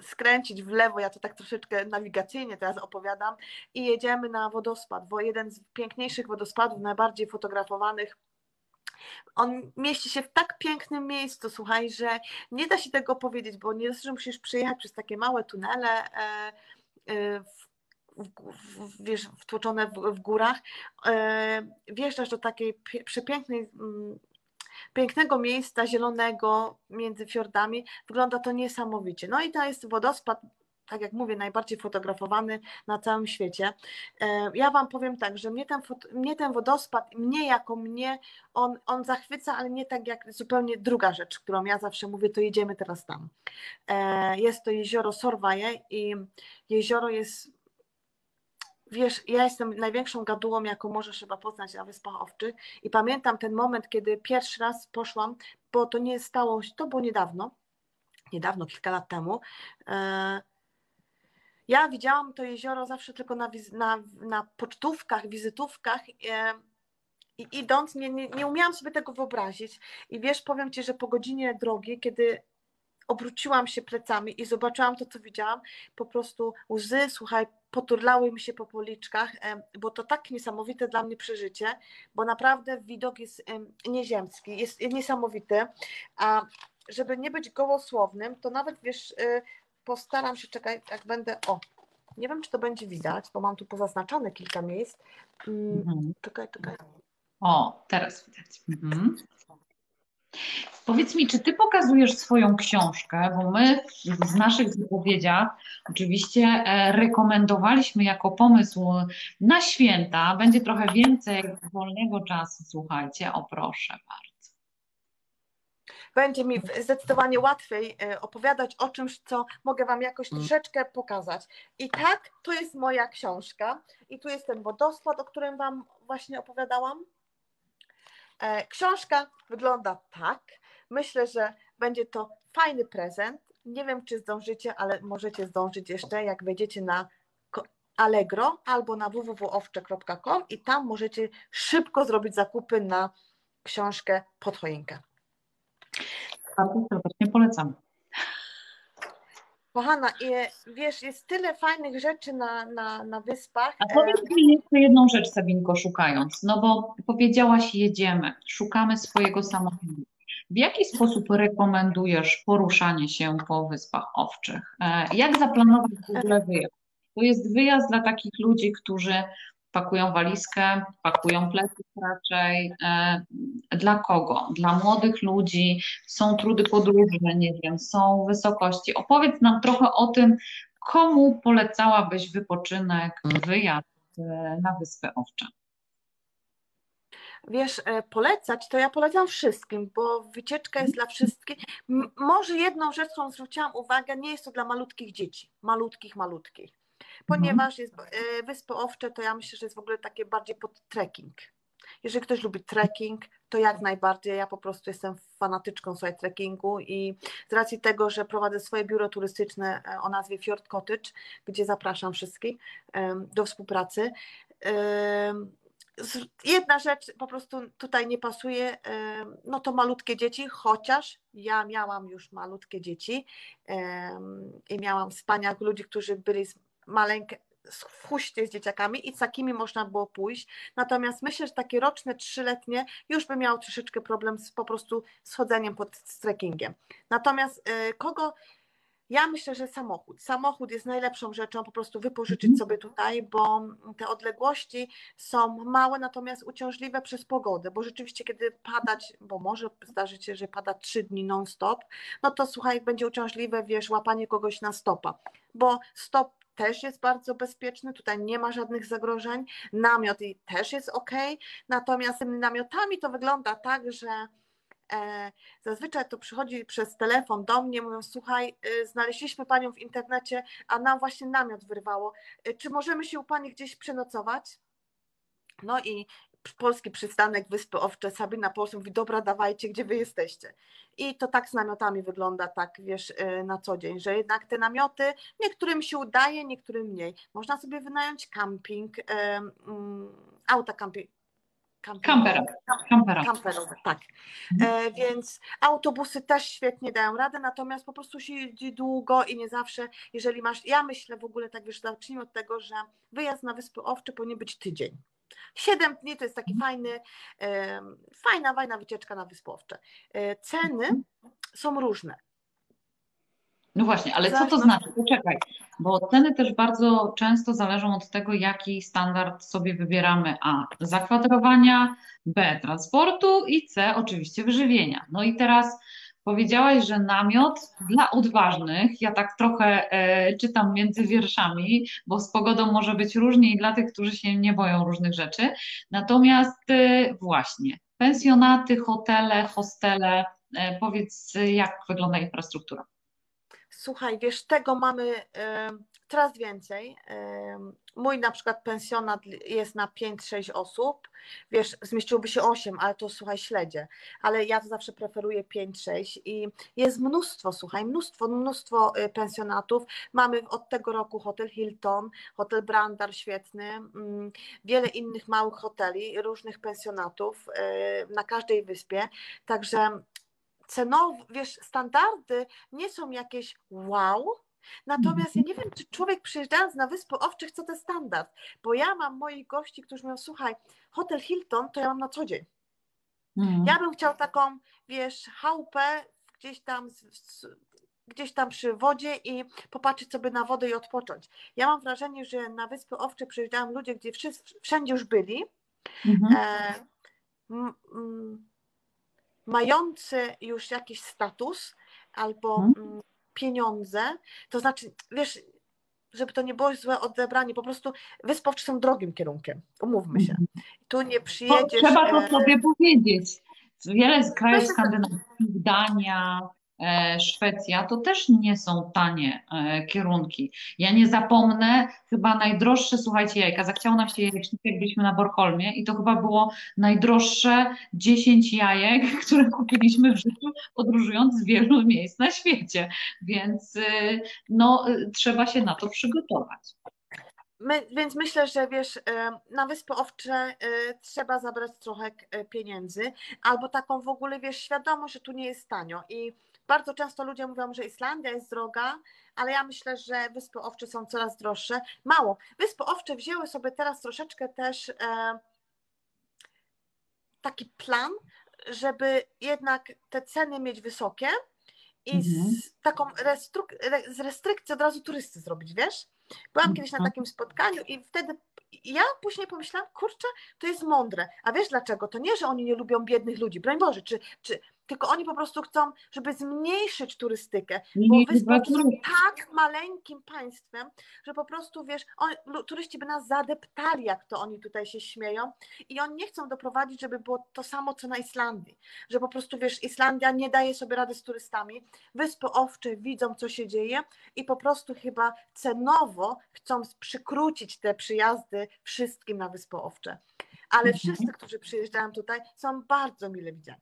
skręcić w lewo, ja to tak troszeczkę nawigacyjnie teraz opowiadam i jedziemy na wodospad, bo jeden z piękniejszych wodospadów, najbardziej fotografowanych on mieści się w tak pięknym miejscu, słuchaj, że nie da się tego powiedzieć, bo nie że musisz przejechać przez takie małe tunele e, e, w, w, wiesz, wtłoczone w, w górach. E, wjeżdżasz do takiej przepięknej mm, pięknego miejsca zielonego między fiordami. Wygląda to niesamowicie. No i to jest wodospad tak jak mówię, najbardziej fotografowany na całym świecie. E, ja Wam powiem tak, że mnie ten, mnie ten wodospad, mnie jako mnie, on, on zachwyca, ale nie tak jak zupełnie druga rzecz, którą ja zawsze mówię, to jedziemy teraz tam. E, jest to jezioro Sorwaje i jezioro jest wiesz, ja jestem największą gadułą, jaką możesz chyba poznać na Wyspach Owczych i pamiętam ten moment, kiedy pierwszy raz poszłam, bo to nie stało się, to było niedawno, niedawno, kilka lat temu, e, ja widziałam to jezioro zawsze tylko na, na, na pocztówkach, wizytówkach i idąc nie, nie, nie umiałam sobie tego wyobrazić. I wiesz, powiem Ci, że po godzinie drogi, kiedy obróciłam się plecami i zobaczyłam to, co widziałam, po prostu łzy, słuchaj, poturlały mi się po policzkach, bo to tak niesamowite dla mnie przeżycie, bo naprawdę widok jest nieziemski, jest niesamowity, a żeby nie być gołosłownym, to nawet wiesz, e, postaram się, czekaj, jak będę, o, nie wiem, czy to będzie widać, bo mam tu pozaznaczone kilka miejsc. Mm, mhm. Czekaj, czekaj. O, teraz widać. Mhm. Powiedz mi, czy ty pokazujesz swoją książkę, bo my w naszych wypowiedziach oczywiście e, rekomendowaliśmy jako pomysł na święta, będzie trochę więcej wolnego czasu, słuchajcie, o proszę bardzo będzie mi zdecydowanie łatwiej e, opowiadać o czymś, co mogę Wam jakoś mm. troszeczkę pokazać. I tak, tu jest moja książka i tu jest ten wodospad, o którym Wam właśnie opowiadałam. E, książka wygląda tak. Myślę, że będzie to fajny prezent. Nie wiem, czy zdążycie, ale możecie zdążyć jeszcze, jak wejdziecie na Allegro albo na www.owcze.com i tam możecie szybko zrobić zakupy na książkę pod choinkę. Bardzo serdecznie polecam. Kochana, wiesz, jest tyle fajnych rzeczy na, na, na wyspach. A powiedz mi jeszcze jedną rzecz, Sabinko, szukając, no bo powiedziałaś jedziemy, szukamy swojego samochodu. W jaki sposób rekomendujesz poruszanie się po Wyspach Owczych? E, jak zaplanować w ogóle wyjazd? To jest wyjazd dla takich ludzi, którzy pakują walizkę, pakują plecak raczej. E, dla kogo? Dla młodych ludzi, są trudy podróży, nie wiem, są wysokości. Opowiedz nam trochę o tym, komu polecałabyś wypoczynek, wyjazd e, na Wyspy Owcze? Wiesz, e, polecać to ja polecam wszystkim, bo wycieczka jest dla wszystkich. może jedną rzecz, którą zwróciłam uwagę, nie jest to dla malutkich dzieci, malutkich, malutkich ponieważ jest e, Wyspy Owcze, to ja myślę, że jest w ogóle takie bardziej pod trekking. Jeżeli ktoś lubi trekking, to jak najbardziej. Ja po prostu jestem fanatyczką sobie trekkingu i z racji tego, że prowadzę swoje biuro turystyczne e, o nazwie Fjord Cottage, gdzie zapraszam wszystkich do współpracy. Jedna rzecz po prostu tutaj nie pasuje, no to malutkie dzieci, chociaż ja miałam już malutkie dzieci i miałam wspaniałych ludzi, którzy byli maleńkie, w huście z dzieciakami i z takimi można było pójść. Natomiast myślę, że takie roczne, trzyletnie już by miało troszeczkę problem z po prostu schodzeniem pod trekkingiem. Natomiast y, kogo ja myślę, że samochód. Samochód jest najlepszą rzeczą, po prostu wypożyczyć mhm. sobie tutaj, bo te odległości są małe, natomiast uciążliwe przez pogodę, bo rzeczywiście kiedy padać, bo może zdarzyć się, że pada trzy dni non-stop, no to słuchaj, będzie uciążliwe, wiesz, łapanie kogoś na stopa, bo stop też jest bardzo bezpieczny, tutaj nie ma żadnych zagrożeń. Namiot też jest ok, natomiast tymi namiotami to wygląda tak, że e, zazwyczaj to przychodzi przez telefon do mnie, mówią: Słuchaj, y, znaleźliśmy panią w internecie, a nam właśnie namiot wyrwało. Y, czy możemy się u pani gdzieś przenocować? No i polski przystanek Wyspy Owcze, Sabina Polską mówi, dobra, dawajcie, gdzie wy jesteście. I to tak z namiotami wygląda, tak wiesz, y, na co dzień, że jednak te namioty, niektórym się udaje, niektórym mniej. Można sobie wynająć camping, mm, auta Kampera. Kampera. Kamperowe, tak. E, więc autobusy też świetnie dają radę, natomiast po prostu się jeździ długo i nie zawsze, jeżeli masz, ja myślę w ogóle tak, wiesz, zacznijmy od tego, że wyjazd na Wyspy Owcze powinien być tydzień. Siedem dni to jest taki fajny, fajna, fajna wycieczka na Wyspy Owcze. E, ceny są różne. No właśnie, ale co to znaczy? Poczekaj, bo ceny też bardzo często zależą od tego, jaki standard sobie wybieramy. A zakwaterowania, B transportu i C oczywiście wyżywienia. No i teraz powiedziałaś, że namiot dla odważnych. Ja tak trochę e, czytam między wierszami, bo z pogodą może być różnie i dla tych, którzy się nie boją różnych rzeczy. Natomiast e, właśnie, pensjonaty, hotele, hostele, e, powiedz, jak wygląda infrastruktura? Słuchaj, wiesz, tego mamy coraz więcej. Mój na przykład pensjonat jest na 5-6 osób. Wiesz, zmieściłoby się 8, ale to słuchaj, śledzie. Ale ja zawsze preferuję 5-6 i jest mnóstwo, słuchaj, mnóstwo, mnóstwo y, pensjonatów. Mamy od tego roku hotel Hilton, hotel Brandar świetny, mm, wiele innych małych hoteli, różnych pensjonatów y, na każdej wyspie. Także cenowe, wiesz, standardy nie są jakieś wow, Natomiast ja nie wiem, czy człowiek przyjeżdżając na Wyspy Owczych, co to standard, bo ja mam moich gości, którzy mówią, słuchaj, hotel Hilton to ja mam na co dzień. Mhm. Ja bym chciał taką, wiesz, chałupę gdzieś tam, gdzieś tam przy wodzie i popatrzeć sobie na wodę i odpocząć. Ja mam wrażenie, że na Wyspy Owcze przyjeżdżają ludzie, gdzie wszyscy, wszędzie już byli, mhm. e, m, m, mający już jakiś status albo hmm. pieniądze, to znaczy, wiesz, żeby to nie było złe odebranie, po prostu wyspowczy są drogim kierunkiem, umówmy się. Mhm. Tu nie przyjedziesz... To trzeba to e, sobie powiedzieć. Wiele z krajów skandynawskich, Dania, Szwecja, to też nie są tanie e, kierunki. Ja nie zapomnę, chyba najdroższe, słuchajcie, jajka, zachciało nam się jajecznicy, jak byliśmy na Borkolmie i to chyba było najdroższe 10 jajek, które kupiliśmy w życiu, podróżując z wielu miejsc na świecie, więc y, no, y, trzeba się na to przygotować. My, więc myślę, że wiesz, na Wyspy Owcze trzeba zabrać trochę pieniędzy, albo taką w ogóle, wiesz, świadomość, że tu nie jest tanio i bardzo często ludzie mówią, że Islandia jest droga, ale ja myślę, że Wyspy Owcze są coraz droższe. Mało. Wyspy Owcze wzięły sobie teraz troszeczkę też e, taki plan, żeby jednak te ceny mieć wysokie i mhm. z taką z restrykcją od razu turysty zrobić, wiesz? Byłam mhm. kiedyś na takim spotkaniu i wtedy ja później pomyślałam, kurczę, to jest mądre. A wiesz dlaczego? To nie, że oni nie lubią biednych ludzi, broń Boże, czy, czy tylko oni po prostu chcą, żeby zmniejszyć turystykę, bo Wyspy są tak maleńkim państwem, że po prostu, wiesz, on, turyści by nas zadeptali, jak to oni tutaj się śmieją i oni nie chcą doprowadzić, żeby było to samo, co na Islandii, że po prostu, wiesz, Islandia nie daje sobie rady z turystami, Wyspy Owcze widzą, co się dzieje i po prostu chyba cenowo chcą przykrócić te przyjazdy wszystkim na Wyspy Owcze. Ale mhm. wszyscy, którzy przyjeżdżają tutaj, są bardzo mile widziani.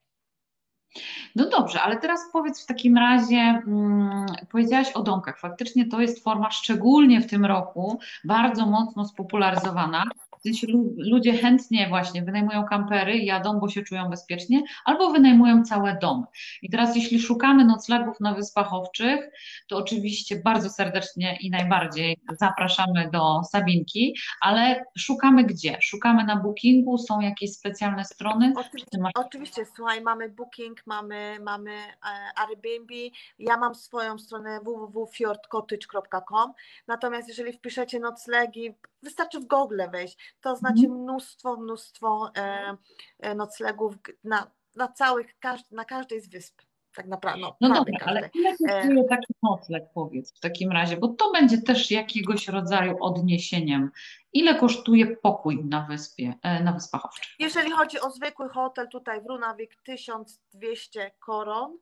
No dobrze, ale teraz powiedz w takim razie, hmm, powiedziałaś o domkach. Faktycznie to jest forma, szczególnie w tym roku, bardzo mocno spopularyzowana. Sensie ludzie chętnie właśnie wynajmują kampery, jadą, bo się czują bezpiecznie, albo wynajmują całe domy. I teraz, jeśli szukamy noclegów na Wyspach Owczych, to oczywiście bardzo serdecznie i najbardziej zapraszamy do Sabinki, ale szukamy gdzie? Szukamy na Bookingu, są jakieś specjalne strony? Oczywiście, masz... oczywiście słuchaj, mamy Booking, mamy, mamy e, Airbnb, ja mam swoją stronę www.fjordcottage.com, natomiast jeżeli wpiszecie noclegi, wystarczy w Google wejść, to znaczy mhm. mnóstwo, mnóstwo e, e, noclegów na, na całych, na każdej z wysp. Tak naprawdę. No, no dobra, ale ile kosztuje taki nocleg, powiedz w takim razie, bo to będzie też jakiegoś rodzaju odniesieniem. Ile kosztuje pokój na wyspie, e, na Wyspach Owczych? Jeżeli chodzi o zwykły hotel tutaj w Runawik, 1200 koron,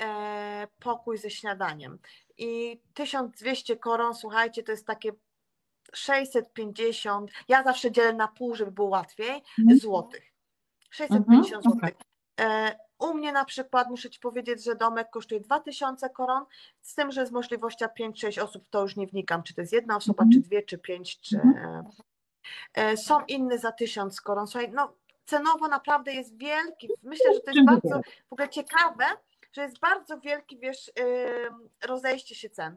e, pokój ze śniadaniem. I 1200 koron, słuchajcie, to jest takie 650, ja zawsze dzielę na pół, żeby było łatwiej, mhm. złotych. 650 mhm, złotych. Okay. U mnie na przykład muszę Ci powiedzieć, że domek kosztuje 2000 koron, z tym, że z możliwością 5-6 osób, to już nie wnikam, czy to jest jedna osoba, mm czy dwie, czy pięć, czy... Mm. Są inne za 1000 koron. Słuchaj, no cenowo naprawdę jest wielki. Myślę, że to jest bardzo w ogóle ciekawe, że jest bardzo wielki, wiesz, rozejście się cen.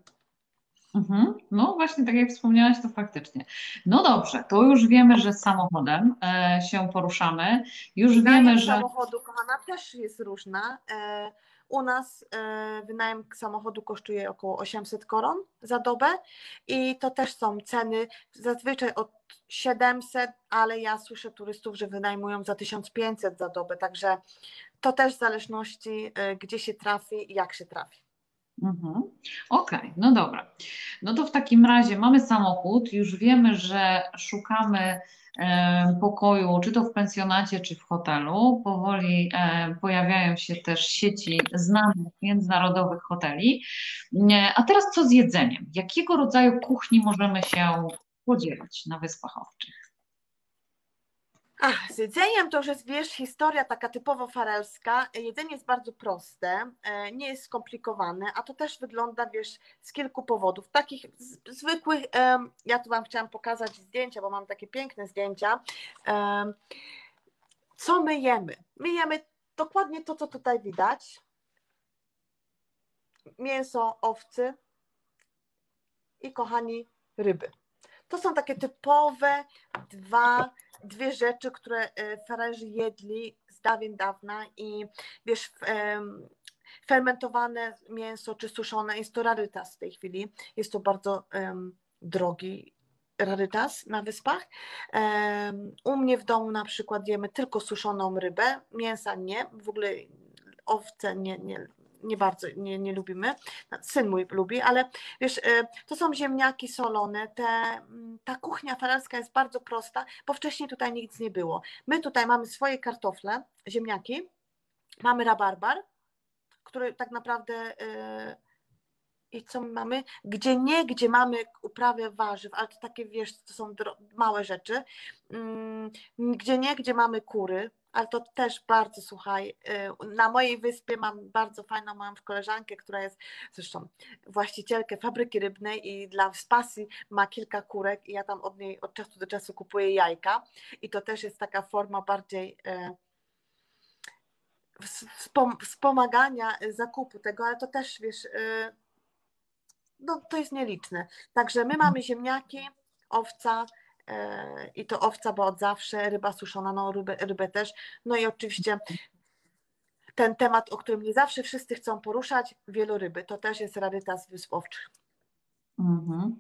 Mhm. No właśnie, tak jak wspomniałaś, to faktycznie. No dobrze, to już wiemy, że samochodem e, się poruszamy. Już Wynajem wiemy, że. samochodu, kochana, też jest różna. E, u nas e, wynajem samochodu kosztuje około 800 koron za dobę i to też są ceny zazwyczaj od 700, ale ja słyszę turystów, że wynajmują za 1500 za dobę, także to też w zależności, e, gdzie się trafi i jak się trafi. Mhm. Okej, okay, no dobra. No to w takim razie mamy samochód, już wiemy, że szukamy e, pokoju, czy to w pensjonacie, czy w hotelu. Powoli e, pojawiają się też sieci znanych międzynarodowych hoteli. E, a teraz co z jedzeniem? Jakiego rodzaju kuchni możemy się podzielić na Wyspach Owczych? Ach, z jedzeniem to już jest, wiesz, historia taka typowo farelska. Jedzenie jest bardzo proste, e, nie jest skomplikowane, a to też wygląda, wiesz, z kilku powodów. Takich zwykłych, ja tu Wam chciałam pokazać zdjęcia, bo mam takie piękne zdjęcia. Co my jemy? My jemy dokładnie to, co tutaj widać. Mięso, owcy i, kochani, ryby. To są takie typowe dwa dwie rzeczy, które e, farerzy jedli z dawien dawna i wiesz, fermentowane mięso czy suszone jest to rarytas w tej chwili. Jest to bardzo um, drogi rarytas na wyspach. Um, u mnie w domu na przykład jemy tylko suszoną rybę, mięsa nie, w ogóle owce nie, nie, nie bardzo nie, nie lubimy. Syn mój lubi, ale wiesz, e, to są ziemniaki solone. Te, mm, ta kuchnia faralska jest bardzo prosta, bo wcześniej tutaj nic nie było. My tutaj mamy swoje kartofle, ziemniaki, mamy rabarbar, który tak naprawdę. E, I co my mamy? Gdzie nie, gdzie mamy uprawę warzyw, ale to takie, wiesz, to są małe rzeczy. Mm, gdzie nie, gdzie mamy kury, ale to też bardzo, słuchaj, y, na mojej wyspie mam bardzo fajną moją koleżankę, która jest zresztą właścicielkę fabryki rybnej i dla spasji ma kilka kurek i ja tam od niej od czasu do czasu kupuję jajka i to też jest taka forma bardziej y, wspomagania zakupu tego, ale to też, wiesz, y, no to jest nieliczne. Także my mamy ziemniaki, owca, i to owca, bo od zawsze, ryba suszona, no rybę, rybę też. No i oczywiście ten temat, o którym nie zawsze wszyscy chcą poruszać, wieloryby, to też jest rarytas wysp owczych. Mhm.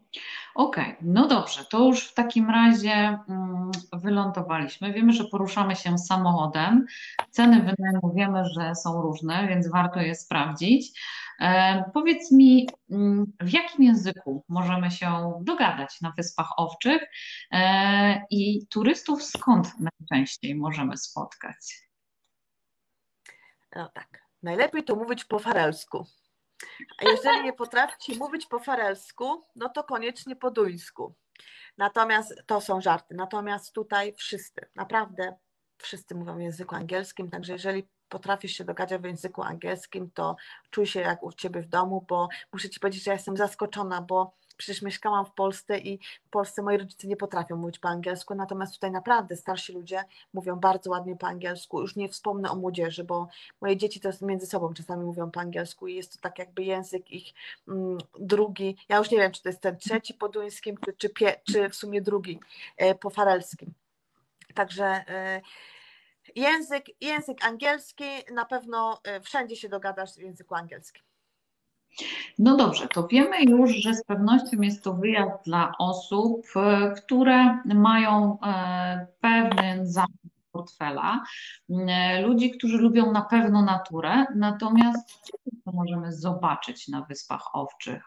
Okej, okay. no dobrze, to już w takim razie mm, wylądowaliśmy. Wiemy, że poruszamy się samochodem. Ceny wynajmu wiemy, że są różne, więc warto je sprawdzić. E, powiedz mi, mm, w jakim języku możemy się dogadać na Wyspach Owczych e, i turystów skąd najczęściej możemy spotkać? No tak, najlepiej to mówić po farelsku. A jeżeli nie potraficie mówić po farelsku, no to koniecznie po duńsku. Natomiast to są żarty. Natomiast tutaj wszyscy, naprawdę wszyscy mówią w języku angielskim, także jeżeli potrafisz się dogadać w języku angielskim, to czuj się jak u Ciebie w domu, bo muszę Ci powiedzieć, że ja jestem zaskoczona, bo przecież mieszkałam w Polsce i w Polsce moi rodzice nie potrafią mówić po angielsku, natomiast tutaj naprawdę starsi ludzie mówią bardzo ładnie po angielsku. Już nie wspomnę o młodzieży, bo moje dzieci to między sobą czasami mówią po angielsku i jest to tak jakby język ich mm, drugi. Ja już nie wiem, czy to jest ten trzeci po duńskim, czy, czy, pie, czy w sumie drugi e, po farelskim. Także e, język, język angielski, na pewno e, wszędzie się dogadasz w języku angielskim. No dobrze, to wiemy już, że z pewnością jest to wyjazd dla osób, e, które mają e, pewien zakup portfela, e, ludzi, którzy lubią na pewno naturę, natomiast co możemy zobaczyć na Wyspach Owczych?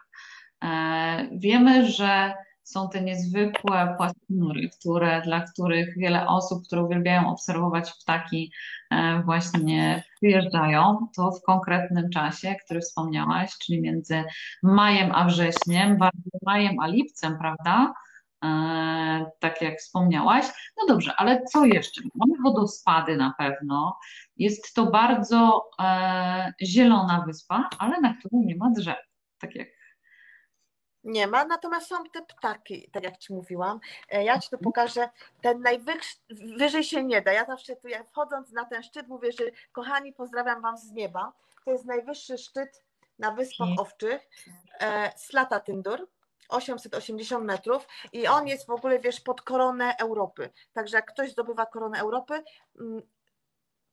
Wiemy, że są te niezwykłe płaskonury, które, dla których wiele osób, które uwielbiają obserwować ptaki, e, właśnie przyjeżdżają. To w konkretnym czasie, który wspomniałaś, czyli między majem a wrześniem, bardziej majem a lipcem, prawda? E, tak jak wspomniałaś. No dobrze, ale co jeszcze? Mamy wodospady na pewno. Jest to bardzo e, zielona wyspa, ale na której nie ma drzew, tak jak Nie ma, natomiast są te ptaki, tak jak Ci mówiłam. E, Ja Ci tu pokażę, ten najwyżej się nie da. Ja zawsze tu, jak wchodząc na ten szczyt, mówię, że kochani, pozdrawiam Wam z nieba. To jest najwyższy szczyt na Wyspach. Owczych, e, Slata Tyndur, 880 metrów i on jest w ogóle, wiesz, pod koronę Europy. Także jak ktoś zdobywa koronę Europy, mm,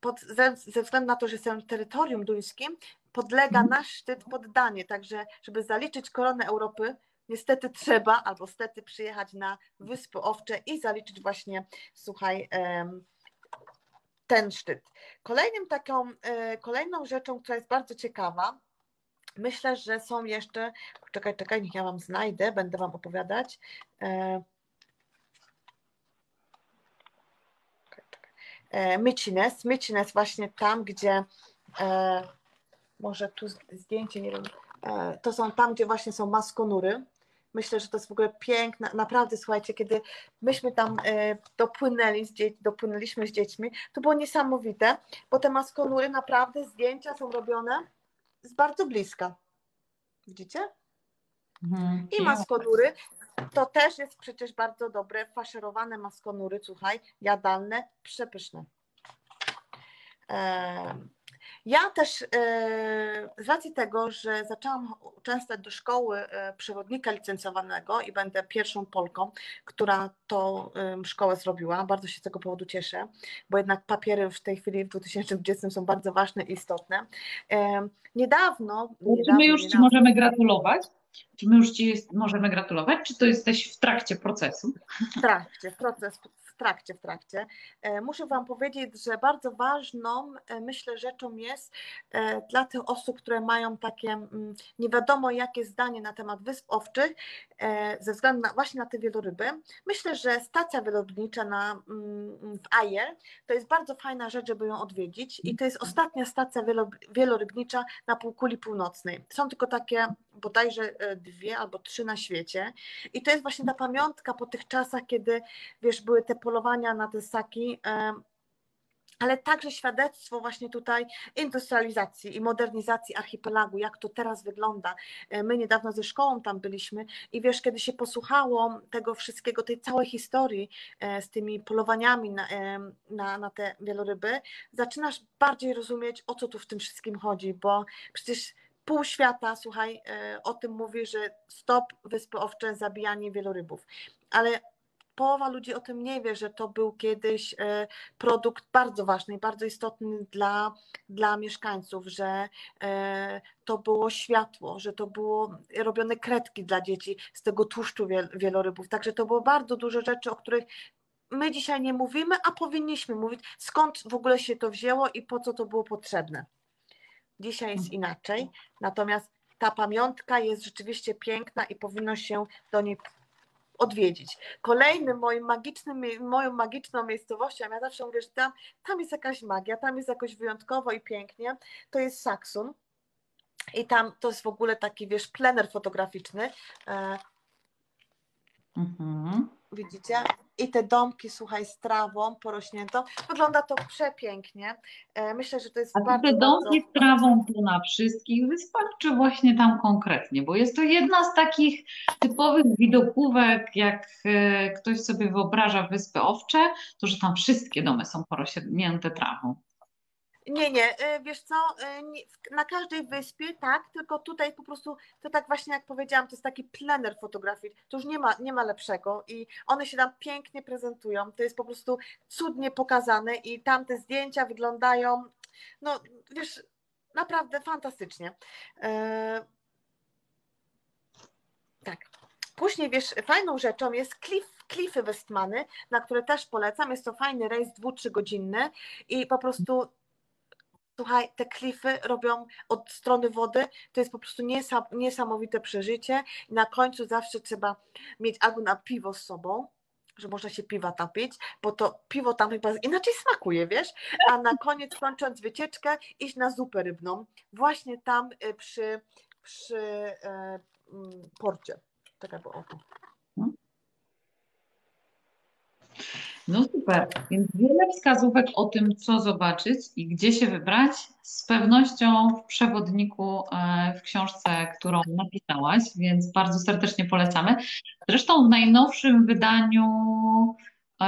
pod, ze, ze względu na to, że jestem terytorium duńskim, podlega Mhm. nasz szczyt poddanie. Także, żeby zaliczyć koronę Europy, niestety trzeba, albo stety przyjechać na Wyspy Owcze i zaliczyć właśnie, słuchaj, ten szczyt. Kolejnym taką, e, kolejną rzeczą, która jest bardzo ciekawa, myślę, że są jeszcze, czekaj, czekaj, niech ja Wam znajdę, będę Wam opowiadać. E. E, Mycines, Mycines właśnie tam, gdzie może tu zdjęcie, nie wiem, e, to są tam, gdzie właśnie są maskonury. Myślę, że to jest w ogóle piękne, naprawdę słuchajcie, kiedy myśmy tam e, dopłynęli z dzie- dopłynęliśmy z dziećmi, to było niesamowite, bo te maskonury naprawdę zdjęcia są robione z bardzo bliska. Widzicie? Mhm. I maskonury to też jest przecież bardzo dobre, faszerowane maskonury, słuchaj, jadalne, przepyszne. Em, Ja też e, z racji tego, że zaczęłam uczęszczać do szkoły e, przewodnika licencjowanego i będę pierwszą Polką, która tą szkołę zrobiła, bardzo się z tego powodu cieszę, bo jednak papiery w tej chwili w 2020 są bardzo ważne i istotne. Niedawno, Czy my niedawno, już Ci niedawno możemy gratulować? Czy my już Ci jest, możemy gratulować? Czy to jesteś w trakcie procesu? W trakcie, proces, w trakcie, w trakcie. E, Muszę Wam powiedzieć, że bardzo ważną, e, myślę, rzeczą jest e, dla tych osób, które mają takie mm, nie wiadomo jakie zdanie na temat wysp owczych, ze względu na, właśnie na te wieloryby. Myślę, że stacja wielorybnicza na, mm, w Ajer to jest bardzo fajna rzecz, żeby ją odwiedzić i to jest ostatnia stacja wielo, wielorybnicza na półkuli północnej. Są tylko takie bodajże dwie albo trzy na świecie i to jest właśnie ta pamiątka po tych czasach, kiedy wiesz, były te polowania na te ssaki, ale także świadectwo właśnie tutaj industrializacji i modernizacji archipelagu, jak to teraz wygląda. E, My niedawno ze szkołą tam byliśmy i wiesz, kiedy się posłuchało tego wszystkiego, tej całej historii e, z tymi polowaniami na, na, na te wieloryby, zaczynasz bardziej rozumieć, o co tu w tym wszystkim chodzi, bo przecież pół świata, słuchaj, e, o tym mówi, że stop wyspy owcze, zabijanie wielorybów. Ale połowa ludzi o tym nie wie, że to był kiedyś e, produkt bardzo ważny i bardzo istotny dla, dla mieszkańców, że e, to było światło, że to było robione kredki dla dzieci z tego tłuszczu wiel- wielorybów. Także to było bardzo dużo rzeczy, o których my dzisiaj nie mówimy, a powinniśmy mówić, skąd w ogóle się to wzięło i po co to było potrzebne. Dzisiaj jest inaczej, natomiast ta pamiątka jest rzeczywiście piękna i powinno się do niej odwiedzić. Kolejnym moim magicznym, moją magiczną miejscowością, ja zawsze mówię, że tam, tam jest jakaś magia, tam jest jakoś wyjątkowo i pięknie, to jest Saksun. I tam to jest w ogóle taki, wiesz, plener fotograficzny. E, Mhm. Widzicie? I te domki, słuchaj, z trawą porośniętą. Wygląda to przepięknie. E, myślę, że to jest A bardzo, te domki bardzo... z trawą tu na wszystkich wyspach, czy właśnie tam konkretnie? Bo jest to jedna z takich typowych widokówek, jak e, ktoś sobie wyobraża Wyspy Owcze, to że tam wszystkie domy są porośnięte trawą. Nie, nie, y, wiesz co, y, na każdej wyspie tak, tylko tutaj po prostu, to tak właśnie jak powiedziałam, to jest taki plener fotografii, to już nie ma, nie ma lepszego i one się tam pięknie prezentują, to jest po prostu cudnie pokazane i tam te zdjęcia wyglądają, no wiesz, naprawdę fantastycznie. E, Tak. Później, wiesz, fajną rzeczą jest klif, klify Westmany, na które też polecam. Jest to fajny rejs dwu, trzygodzinny i po prostu Słuchaj, te klify robią od strony wody, to jest po prostu niesa- niesamowite przeżycie. Na końcu zawsze trzeba mieć albo na piwo z sobą, że można się piwa tapić, bo to piwo tam chyba inaczej smakuje, wiesz? A na koniec, kończąc wycieczkę, iść na zupę rybną, właśnie tam y, przy, przy e, mm, porcie. Czekaj, bo o tu. No super, więc wiele wskazówek o tym, co zobaczyć i gdzie się wybrać, z pewnością w przewodniku e, w książce, którą napisałaś, więc bardzo serdecznie polecamy. Zresztą w najnowszym wydaniu e,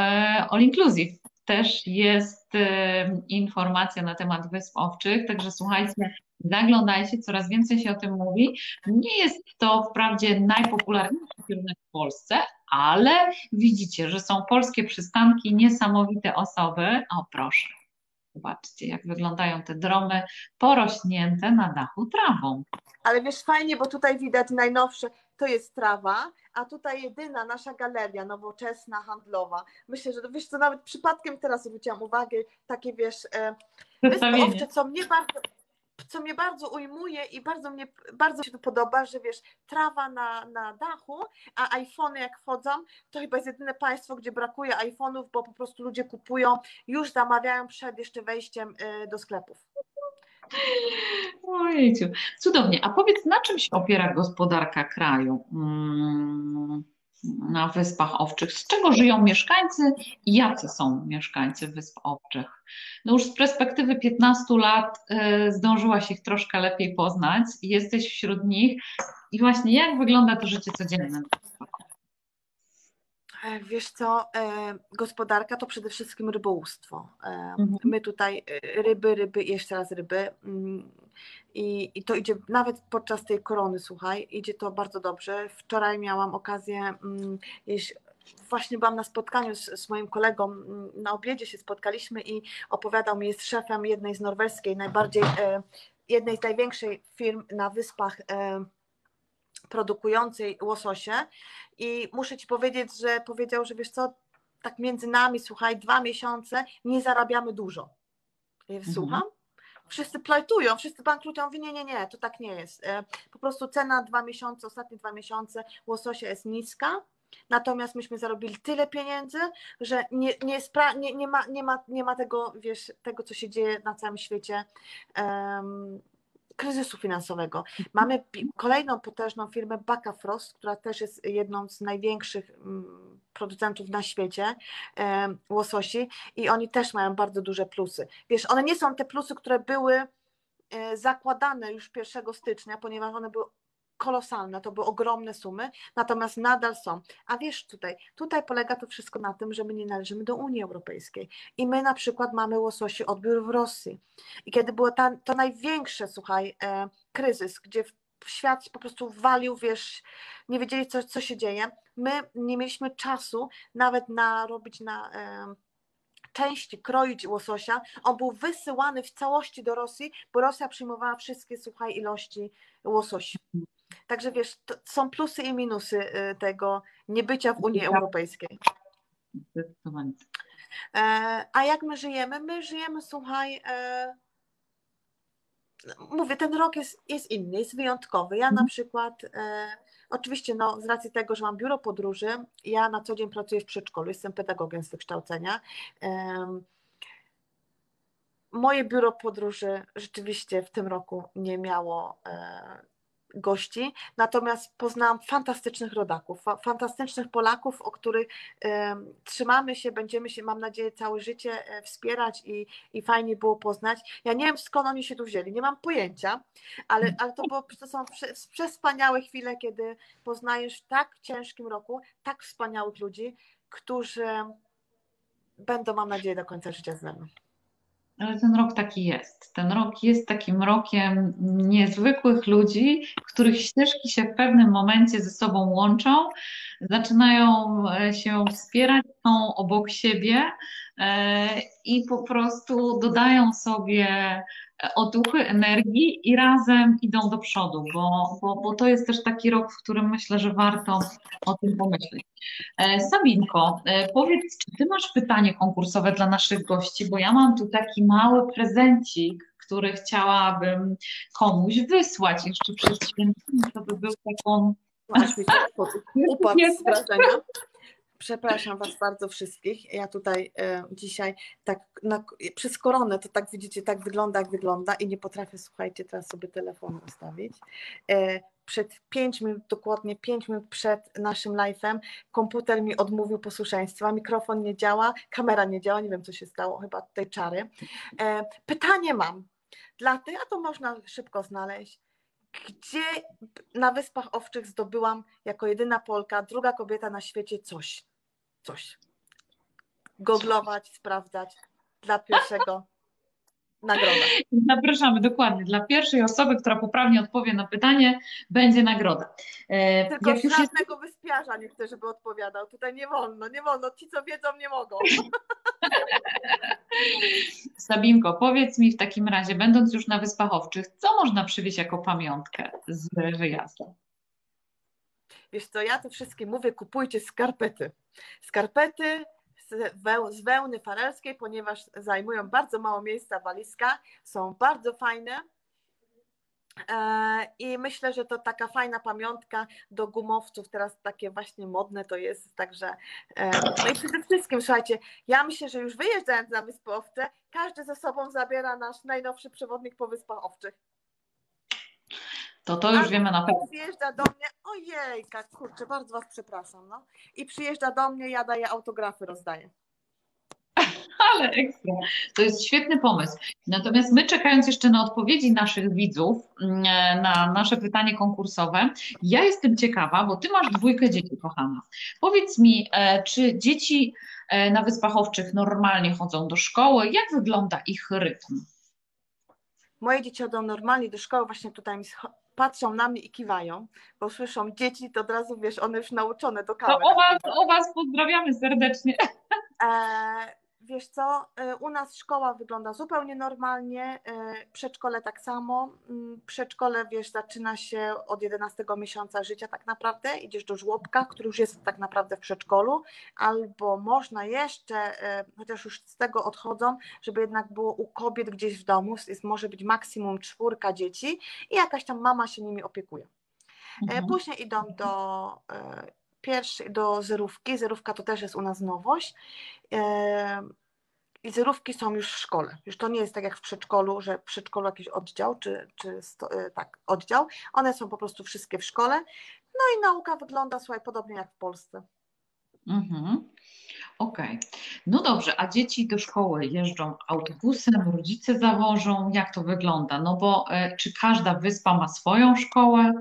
All Inclusive też jest e, informacja na temat Wysp Owczych, także słuchajcie, zaglądajcie, coraz więcej się o tym mówi. Nie jest to wprawdzie najpopularniejszy kierunek w Polsce, ale widzicie, że są polskie przystanki, niesamowite osoby. O proszę, zobaczcie jak wyglądają te dromy porośnięte na dachu trawą. Ale wiesz, fajnie, bo tutaj widać najnowsze, to jest trawa, a tutaj jedyna nasza galeria nowoczesna, handlowa. Myślę, że wiesz co, nawet przypadkiem teraz zwróciłam uwagę, takie wiesz, e, wyspy co mnie bardzo, co mnie bardzo ujmuje i bardzo mnie bardzo się to podoba, że wiesz, trawa na, na dachu, a iPhony jak wchodzą, to chyba jest jedyne państwo, gdzie brakuje iPhone'ów, bo po prostu ludzie kupują, już zamawiają przed jeszcze wejściem y, do sklepów. Ojejciu, cudownie. A powiedz, na czym się opiera gospodarka kraju? Hmm na Wyspach Owczych. Z czego żyją mieszkańcy i jacy są mieszkańcy Wysp Owczych? No już z perspektywy 15 lat y, zdążyłaś ich troszkę lepiej poznać jesteś wśród nich. I właśnie jak wygląda to życie codzienne? E, wiesz co, e, gospodarka to przede wszystkim rybołówstwo. E, mhm. My tutaj ryby, ryby i jeszcze raz ryby. Mm, I, I to idzie nawet podczas tej korony, słuchaj, idzie to bardzo dobrze. Wczoraj miałam okazję, mm, właśnie byłam na spotkaniu z, z, moim kolegą, mm, na obiedzie się spotkaliśmy i opowiadał mi, jest szefem jednej z norweskiej, najbardziej, jednej z największych firm na wyspach produkującej łososie i muszę Ci powiedzieć, że powiedział, że wiesz co, tak między nami, słuchaj, dwa miesiące nie zarabiamy dużo. Ja mhm. słucham? Wszyscy plajtują, wszyscy bankrutują, mówię, nie, nie, nie, to tak nie jest. E, po prostu cena dwa miesiące, ostatnie dwa miesiące łososia jest niska, Natomiast myśmy zarobili tyle pieniędzy, że nie, nie, nie, nie, ma, nie, ma, nie ma tego, wiesz, tego, co się dzieje na całym świecie. Um, kryzysu finansowego. Mamy kolejną potężną firmę Baka Frost, która też jest jedną z największych mm, producentów na świecie łososi i oni też mają bardzo duże plusy. Wiesz, one nie są te plusy, które były e, zakładane już 1 stycznia, ponieważ one były kolosalne, to były ogromne sumy, natomiast nadal są. A wiesz tutaj, tutaj polega to wszystko na tym, że my nie należymy do Unii Europejskiej i my na przykład mamy łososi odbiór w Rosji. I kiedy było ta, to największe, słuchaj, e, kryzys, gdzie świat po prostu walił, wiesz, nie wiedzieli co, co się dzieje, my nie mieliśmy czasu nawet na robić na... E, części kroić łososia, on był wysyłany w całości do Rosji, bo Rosja przyjmowała wszystkie, słuchaj, ilości łososi. Także wiesz, są plusy i minusy y, tego niebycia w Unii Europejskiej. Zdecydowanie. E, a jak my żyjemy? My żyjemy, słuchaj, e, mówię, ten rok jest, jest inny, jest wyjątkowy. Ja na mhm. przykład, e, oczywiście no, z racji tego, że mam biuro podróży, ja na co dzień pracuję w przedszkolu, jestem pedagogiem z wykształcenia. Moje biuro podróży rzeczywiście w tym roku nie miało gości, natomiast poznałam fantastycznych rodaków, fantastycznych Polaków, o których trzymamy się, będziemy się, mam nadzieję, całe życie e, wspierać i, i fajnie było poznać. Ja nie wiem, skąd oni się tu wzięli, nie mam pojęcia, ale, ale to, było, to są przespaniałe chwile, kiedy poznajesz w tak ciężkim roku tak wspaniałych ludzi, którzy będą, mam nadzieję, do końca życia z nami. Ale ten rok taki jest. Ten rok jest takim rokiem niezwykłych ludzi, których ścieżki się w pewnym momencie ze sobą łączą, zaczynają e, się wspierać, są obok siebie e, i po prostu dodają sobie otuchy, energii i razem idą do przodu, bo, bo, bo to jest też taki rok, w którym myślę, że warto o tym pomyśleć. E, Sabinko, e, powiedz, czy Ty masz pytanie konkursowe dla naszych gości, bo ja mam tu taki mały prezencik, który chciałabym komuś wysłać jeszcze przed świętami, to by był taką... Upadł z wrażenia. Przepraszam Was bardzo wszystkich. Ja tutaj e, dzisiaj tak na, przez koronę to tak widzicie, tak wygląda, jak wygląda i nie potrafię, słuchajcie, teraz sobie telefon ustawić. E, przed 5 minut, dokładnie 5 minut przed naszym live'em komputer mi odmówił posłuszeństwa, mikrofon nie działa, kamera nie działa, nie wiem co się stało, chyba tej czary. E, pytanie mam dla tych, a to można szybko znaleźć gdzie na Wyspach Owczych zdobyłam jako jedyna Polka, druga kobieta na świecie coś. Coś. Googlować, sprawdzać dla pierwszego nagroda. Zapraszamy dokładnie. Dla pierwszej osoby, która poprawnie odpowie na pytanie, będzie nagroda. E, Tylko jak już jest... wyspiarza nie chcę, żeby odpowiadał. Tutaj nie wolno, nie wolno. Ci, co wiedzą, nie mogą. Sabinko, powiedz mi w takim razie, będąc już na Wyspach Owczych, co można przywieźć jako pamiątkę z wyjazdu? Wiesz co, ja to wszystkim mówię, kupujcie skarpety. Skarpety z wełny farelskiej, ponieważ zajmują bardzo mało miejsca walizka, są bardzo fajne. E, I myślę, że to taka fajna pamiątka do gumowców, teraz takie właśnie modne to jest, także e, no i przede wszystkim, słuchajcie, ja myślę, że już wyjeżdżając na Wyspy Owcze, każdy ze sobą zabiera nasz najnowszy przewodnik po Wyspach Owczych. To to już A wiemy na pewno. Przyjeżdża do mnie, ojejka, kurczę, bardzo Was przepraszam, no. I przyjeżdża do mnie, ja daję autografy, rozdaję. Ale ekstra. To jest świetny pomysł. Natomiast my, czekając jeszcze na odpowiedzi naszych widzów mm, na nasze pytanie konkursowe, ja jestem ciekawa, bo ty masz dwójkę dzieci, kochana. Powiedz mi, e, czy dzieci e, na Wyspach Owczych normalnie chodzą do szkoły? Jak wygląda ich rytm? Moje dzieci chodzą normalnie do szkoły, właśnie tutaj mi patrzą na mnie i kiwają, bo słyszą dzieci, to od razu wiesz, one już nauczone do kamery. To o was, o was pozdrawiamy serdecznie. E, Wiesz co, y, u nas szkoła wygląda zupełnie normalnie, y, przedszkole tak samo. Mm, przedszkole, wiesz, zaczyna się od 11 miesiąca życia tak naprawdę, idziesz do żłobka, który już jest tak naprawdę w przedszkolu, albo można jeszcze, y, chociaż już z tego odchodzą, żeby jednak było u kobiet gdzieś w domu, jest, może być maksimum czwórka dzieci i jakaś tam mama się nimi opiekuje. Mhm. Później idą do pierwszy, do zerówki. Zerówka to też jest u nas nowość. I zerówki są już w szkole. Już to nie jest tak jak w przedszkolu, że w przedszkolu jakiś oddział, czy, czy sto, e, tak, oddział. One są po prostu wszystkie w szkole. No i nauka wygląda, słuchaj, podobnie jak w Polsce. Mhm. Okej. Okay. No dobrze, a dzieci do szkoły jeżdżą autobusem, rodzice zawożą, jak to wygląda? No bo e, czy każda wyspa ma swoją szkołę?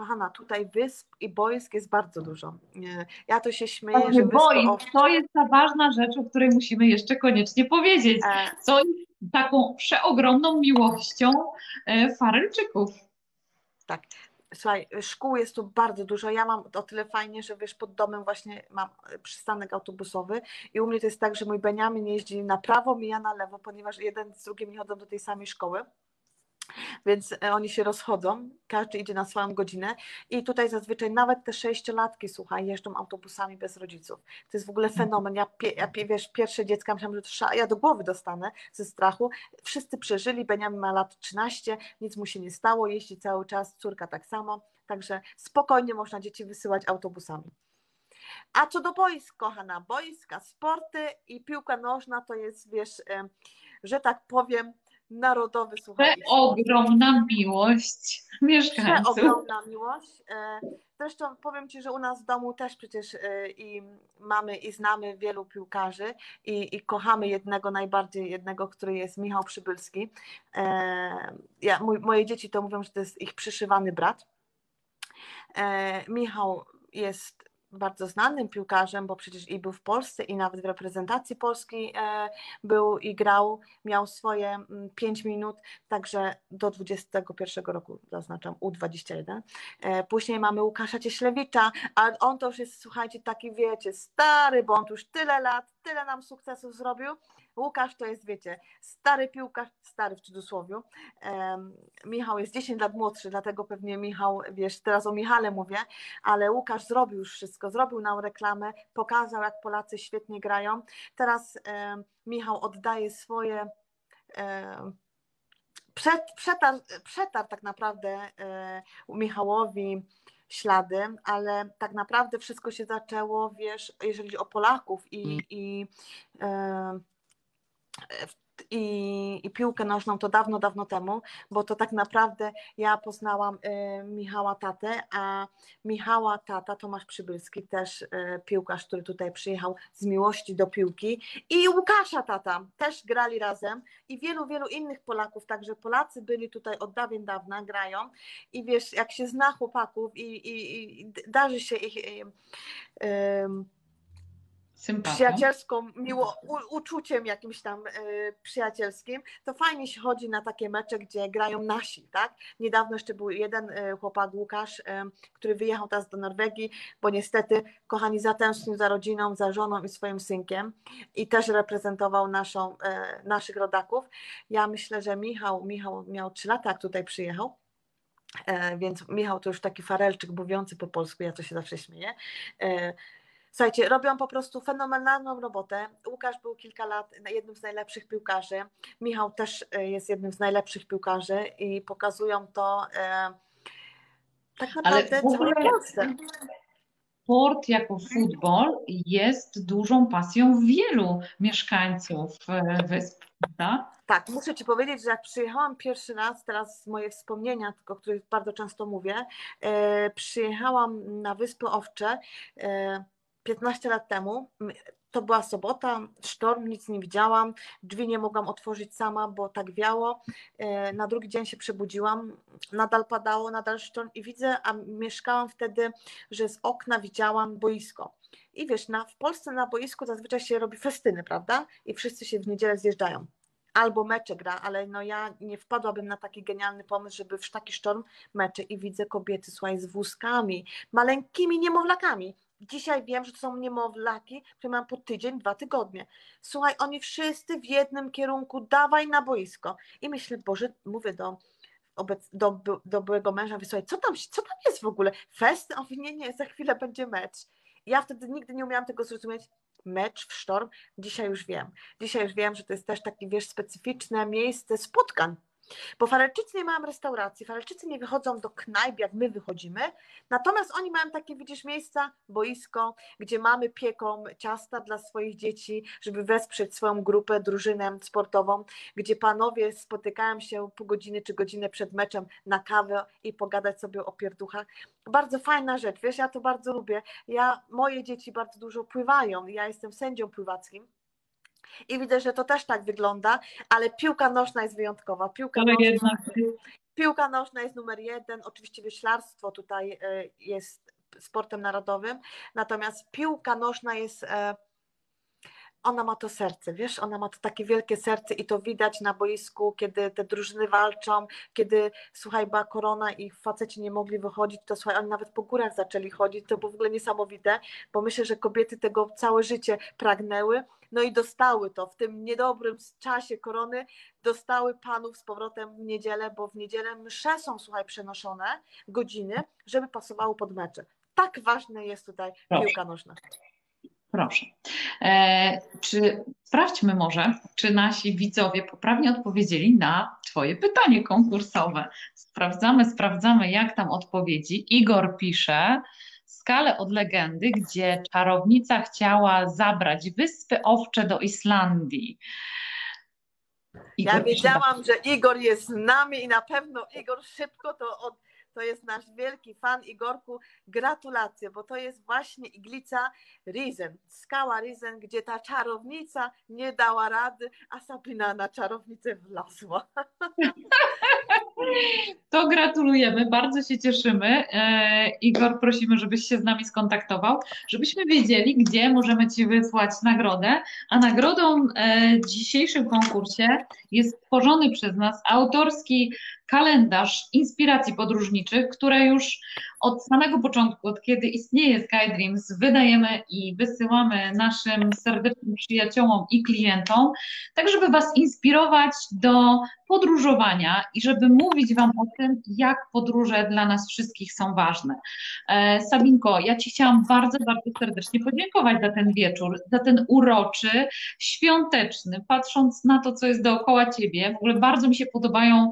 Kochana, tutaj wysp i boisk jest bardzo dużo. Ja to się śmieję, że boisk, to jest ta ważna rzecz, o której musimy jeszcze koniecznie powiedzieć. E. Co jest taką przeogromną miłością e, Farelczyków. Tak. Słuchaj, szkół jest tu bardzo dużo. Ja mam o tyle fajnie, że wiesz, pod domem właśnie mam przystanek autobusowy i u mnie to jest tak, że mój Beniamin jeździ na prawo, mija na lewo, ponieważ jeden z drugim nie chodzą do tej samej szkoły. Więc e, oni się rozchodzą, każdy idzie na swoją godzinę i tutaj zazwyczaj nawet te sześciolatki, słuchaj, jeżdżą autobusami bez rodziców. To jest w ogóle mhm. fenomen. Ja, ja wiesz, pierwsze dziecka myślałam, że to ja do głowy dostanę ze strachu. Wszyscy przeżyli, Beniamin ma lat 13, nic mu się nie stało, jeździ cały czas, córka tak samo, także spokojnie można dzieci wysyłać autobusami. A co do boisk, kochana, boiska, sporty i piłka nożna to jest, wiesz, że tak powiem, narodowy, słuchaj. Ogromna miłość mieszkańców. Ogromna miłość. E, zresztą powiem Ci, że u nas w domu też przecież e, i mamy i znamy wielu piłkarzy i, i kochamy jednego, najbardziej jednego, który jest Michał Przybylski. E, ja, moje dzieci to mówią, że to jest ich przyszywany brat. Michał jest bardzo znanym piłkarzem, bo przecież i był w Polsce, i nawet w reprezentacji Polski e, był i grał, miał swoje 5 mm, minut, także do 21 roku, zaznaczam U21. E, później mamy Łukasza Cieślewicza, a on to już jest, słuchajcie, taki wiecie, stary, bo on już tyle lat, tyle nam sukcesów zrobił, Łukasz to jest, wiecie, stary piłkarz, stary w cudzysłowie. Michał jest 10 lat młodszy, dlatego pewnie Michał, wiesz, teraz o Michale mówię, ale Łukasz zrobił już wszystko, zrobił nam reklamę, pokazał, jak Polacy świetnie grają. Teraz Michał oddaje swoje. Przed, przetarł, przetarł tak naprawdę e, Michałowi ślady, ale tak naprawdę wszystko się zaczęło, wiesz, jeżeli o Polaków i, mm. i e, i, i piłkę nożną to dawno, dawno temu, bo to tak naprawdę ja poznałam y, Michała Tatę, a Michała Tata, Tomasz Przybylski, też y, piłkarz, który tutaj przyjechał z miłości do piłki i Łukasza Tata, też grali razem i wielu, wielu innych Polaków, także Polacy byli tutaj od dawien dawna, grają i wiesz, jak się zna chłopaków i, i, i darzy się ich y, Sympatią. przyjacielską, miło, u, uczuciem jakimś tam y, przyjacielskim, to fajnie się chodzi na takie mecze, gdzie grają nasi, tak? Niedawno jeszcze był jeden y, chłopak, Łukasz, y, który wyjechał teraz do Norwegii, bo niestety, kochani, zatęsknił za rodziną, za żoną i swoim synkiem i też reprezentował naszą, naszych rodaków. Ja myślę, że Michał, Michał miał trzy lata, jak tutaj przyjechał, więc Michał to już taki farelczyk mówiący po polsku, ja to się zawsze śmieję. Słuchajcie, robią po prostu fenomenalną robotę. Łukasz był kilka lat jednym z najlepszych piłkarzy. Michał też e, jest jednym z najlepszych piłkarzy i pokazują to e, tak naprawdę całej Polsce. Sport jako futbol jest dużą pasją wielu mieszkańców e, wysp. Tak? tak, muszę Ci powiedzieć, że jak przyjechałam pierwszy raz, teraz moje wspomnienia, o których bardzo często mówię, e, przyjechałam na Wyspy Owcze. E, 15 lat temu, to była sobota, sztorm, nic nie widziałam, drzwi nie mogłam otworzyć sama, bo tak wiało. E, na drugi dzień się przebudziłam, nadal padało, nadal sztorm i widzę, a mieszkałam wtedy, że z okna widziałam boisko. I wiesz, na, w Polsce na boisku zazwyczaj się robi festyny, prawda? I wszyscy się w niedzielę zjeżdżają. Albo mecze gra, ale no ja nie wpadłabym na taki genialny pomysł, żeby w taki sztorm mecze i widzę kobiety, słuchaj, z wózkami, maleńkimi niemowlakami, Dzisiaj wiem, że to są niemowlaki, które mam po tydzień, dwa tygodnie. Słuchaj, oni wszyscy w jednym kierunku, dawaj na boisko. I myślę, Boże, mówię do, do, do byłego męża, wysłuchaj, co tam, co tam jest w ogóle? Fest? On nie, nie, za chwilę będzie mecz. ja wtedy nigdy nie umiałam tego zrozumieć. Mecz w sztorm, dzisiaj już wiem. Dzisiaj już wiem, że to jest też takie, wiesz, specyficzne miejsce spotkań bo Falelczycy nie mają restauracji, Falelczycy nie wychodzą do knajp, jak my wychodzimy, natomiast oni mają takie, widzisz, miejsca, boisko, gdzie mamy pieką ciasta dla swoich dzieci, żeby wesprzeć swoją grupę, drużynę sportową, gdzie panowie spotykają się pół godziny czy godzinę przed meczem na kawę i pogadać sobie o pierduchach. Bardzo fajna rzecz, wiesz, ja to bardzo lubię. Ja, moje dzieci bardzo dużo pływają, ja jestem sędzią pływackim, i widzę, że to też tak wygląda, ale piłka nożna jest wyjątkowa. Piłka, nożna, piłka nożna jest numer jeden, oczywiście wyślarstwo tutaj e, jest sportem narodowym, natomiast piłka nożna jest e, ona ma to serce, wiesz, ona ma to takie wielkie serce i to widać na boisku, kiedy te drużyny walczą, kiedy, słuchaj, była korona i faceci nie mogli wychodzić, to słuchaj, oni nawet po górach zaczęli chodzić, to było w ogóle niesamowite, bo myślę, że kobiety tego całe życie pragnęły, no i dostały to w tym niedobrym czasie korony, dostały panów z powrotem w niedzielę, bo w niedzielę msze są, słuchaj, przenoszone godziny, żeby pasowało pod mecze. Tak ważne jest tutaj piłka nożna. Proszę. E, czy sprawdźmy może, czy nasi widzowie poprawnie odpowiedzieli na Twoje pytanie konkursowe. Sprawdzamy, sprawdzamy, jak tam odpowiedzi. Igor pisze skalę od legendy, gdzie czarownica chciała zabrać wyspy owcze do Islandii. Igor ja wiedziałam, pisze, że Igor jest z nami i na pewno Igor szybko to od to jest nasz wielki fan Igorku. Gratulacje, bo to jest właśnie iglica Rizen, skała Rizen, gdzie ta czarownica nie dała rady, a Sabina na czarownicę wlazła. To gratulujemy, bardzo się cieszymy. E, Igor, prosimy, żebyś się z nami skontaktował, żebyśmy wiedzieli, gdzie możemy Ci wysłać nagrodę. A nagrodą e, w dzisiejszym konkursie jest stworzony przez nas autorski kalendarz inspiracji podróżniczych, które już od samego początku, od kiedy istnieje SkyDreams, wydajemy i wysyłamy naszym serdecznym przyjaciołom i klientom, tak żeby Was inspirować do podróżowania i żeby mówić Wam o tym, jak podróże dla nas wszystkich są ważne. E, Sabinko, ja Ci chciałam bardzo, bardzo serdecznie podziękować za ten wieczór, za ten uroczy, świąteczny, patrząc na to, co jest dookoła Ciebie. W ogóle bardzo mi się podobają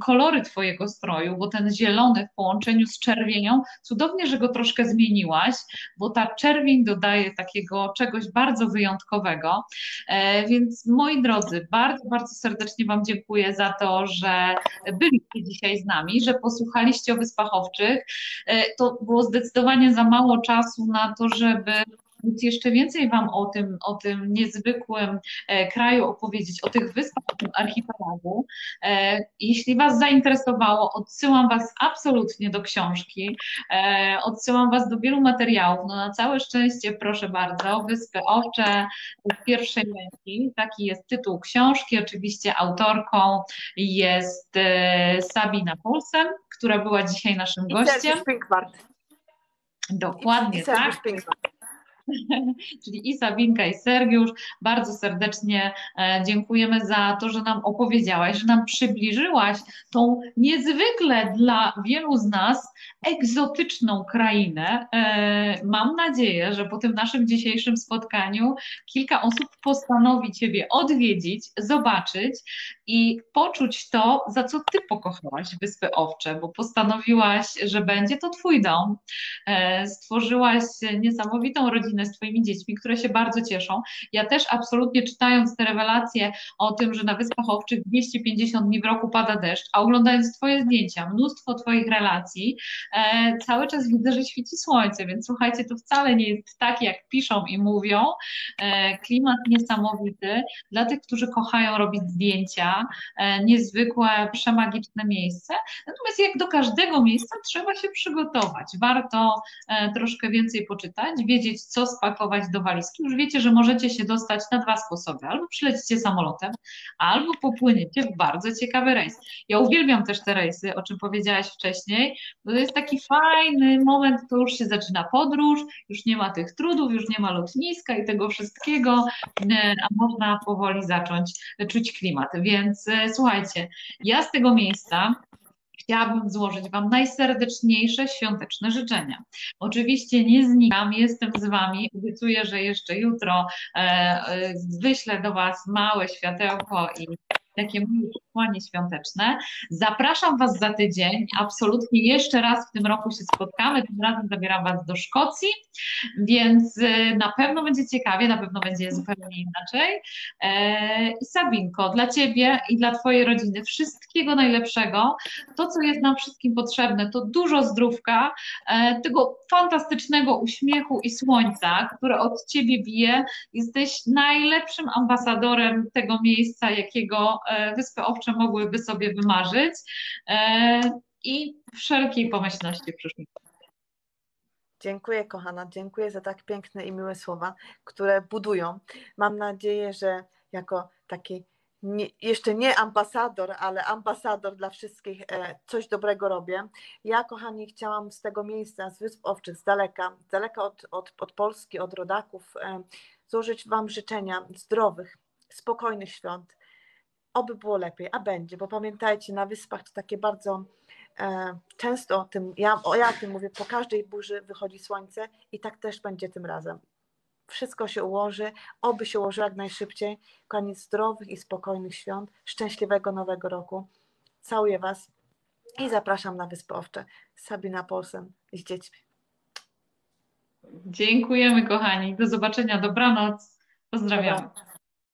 kolory kolory Twojego stroju, bo ten zielony w połączeniu z czerwienią, cudownie, że go troszkę zmieniłaś, bo ta czerwień dodaje takiego czegoś bardzo wyjątkowego. E, więc moi drodzy, bardzo, bardzo serdecznie Wam dziękuję za to, że byliście dzisiaj z nami, że posłuchaliście o Wyspach Owczych. E, to było zdecydowanie za mało czasu na to, żeby móc jeszcze więcej Wam o tym, o tym niezwykłym e, kraju opowiedzieć, o tych wyspach, o tym archipelagu. E, jeśli Was zainteresowało, odsyłam Was absolutnie do książki, e, odsyłam Was do wielu materiałów. No na całe szczęście, proszę bardzo, Wyspy Owcze w pierwszej ręki, taki jest tytuł książki, oczywiście autorką jest Sabina Polsen, która była dzisiaj naszym gościem. Dokładnie, I tak. czyli i Sabinka, i Sergiusz. Bardzo serdecznie e, dziękujemy za to, że nam opowiedziałaś, że nam przybliżyłaś tą niezwykle dla wielu z nas egzotyczną krainę. E, mam nadzieję, że po tym naszym dzisiejszym spotkaniu kilka osób postanowi Ciebie odwiedzić, zobaczyć i poczuć to, za co Ty pokochałaś Wyspy Owcze, bo postanowiłaś, że będzie to Twój dom. E, stworzyłaś niesamowitą rodzinę z Twoimi dziećmi, które się bardzo cieszą. Ja też absolutnie czytając te rewelacje o tym, że na Wyspach Owczych 250 dni w roku pada deszcz, a oglądając Twoje zdjęcia, mnóstwo Twoich relacji, e, cały czas widzę, że świeci słońce, więc słuchajcie, to wcale nie jest tak, jak piszą i mówią. E, klimat niesamowity. Dla tych, którzy kochają robić zdjęcia, e, niezwykłe, przemagiczne miejsce. Natomiast jak do każdego miejsca trzeba się przygotować. Warto e, troszkę więcej poczytać, wiedzieć, co spakować do walizki. Już wiecie, że możecie się dostać na dwa sposoby. Albo przylecicie samolotem, albo popłyniecie w bardzo ciekawy rejs. Ja uwielbiam też te rejsy, o czym powiedziałaś wcześniej, bo to jest taki fajny moment, to już się zaczyna podróż, już nie ma tych trudów, już nie ma lotniska i tego wszystkiego, e, a można powoli zacząć czuć klimat. Więc e, słuchajcie, ja z tego miejsca chciałabym złożyć Wam najserdeczniejsze świąteczne życzenia. Oczywiście nie znikam, jestem z Wami, obiecuję, że jeszcze jutro e, e, wyślę do Was małe światełko i takie miłe przesłanie świąteczne. Zapraszam Was za tydzień. Absolutnie jeszcze raz w tym roku się spotkamy. Tym razem zabieram Was do Szkocji, więc y, na pewno będzie ciekawie, na pewno będzie zupełnie inaczej. E, I Sabinko, dla Ciebie i dla Twojej rodziny wszystkiego najlepszego. To, co jest nam wszystkim potrzebne, to dużo zdrówka, e, tego fantastycznego uśmiechu i słońca, które od Ciebie bije. Jesteś najlepszym ambasadorem tego miejsca, jakiego e, Wyspy Owcze mogłyby sobie wymarzyć i wszelkiej pomyślności w przyszłości. Dziękuję, kochana. Dziękuję za tak piękne i miłe słowa, które budują. Mam nadzieję, że jako taki nie, jeszcze nie ambasador, ale ambasador dla wszystkich e, coś dobrego robię. Ja, kochani, chciałam z tego miejsca, z Wysp Owczych, z daleka, z daleka od, od, od Polski, od rodaków, e, złożyć Wam życzenia zdrowych, spokojnych świąt. Oby było lepiej, a będzie, bo pamiętajcie, na wyspach to takie bardzo E, często o tym, ja, o, ja o tym mówię, po każdej burzy wychodzi słońce i tak też będzie tym razem. Wszystko się ułoży, oby się ułożyło jak najszybciej. Koniec zdrowych i spokojnych świąt, szczęśliwego nowego roku. Całuję Was i zapraszam na Wyspy Owcze. Sabina Polsen z dziećmi. Dziękujemy kochani. Do zobaczenia. Dobranoc. Pozdrawiam.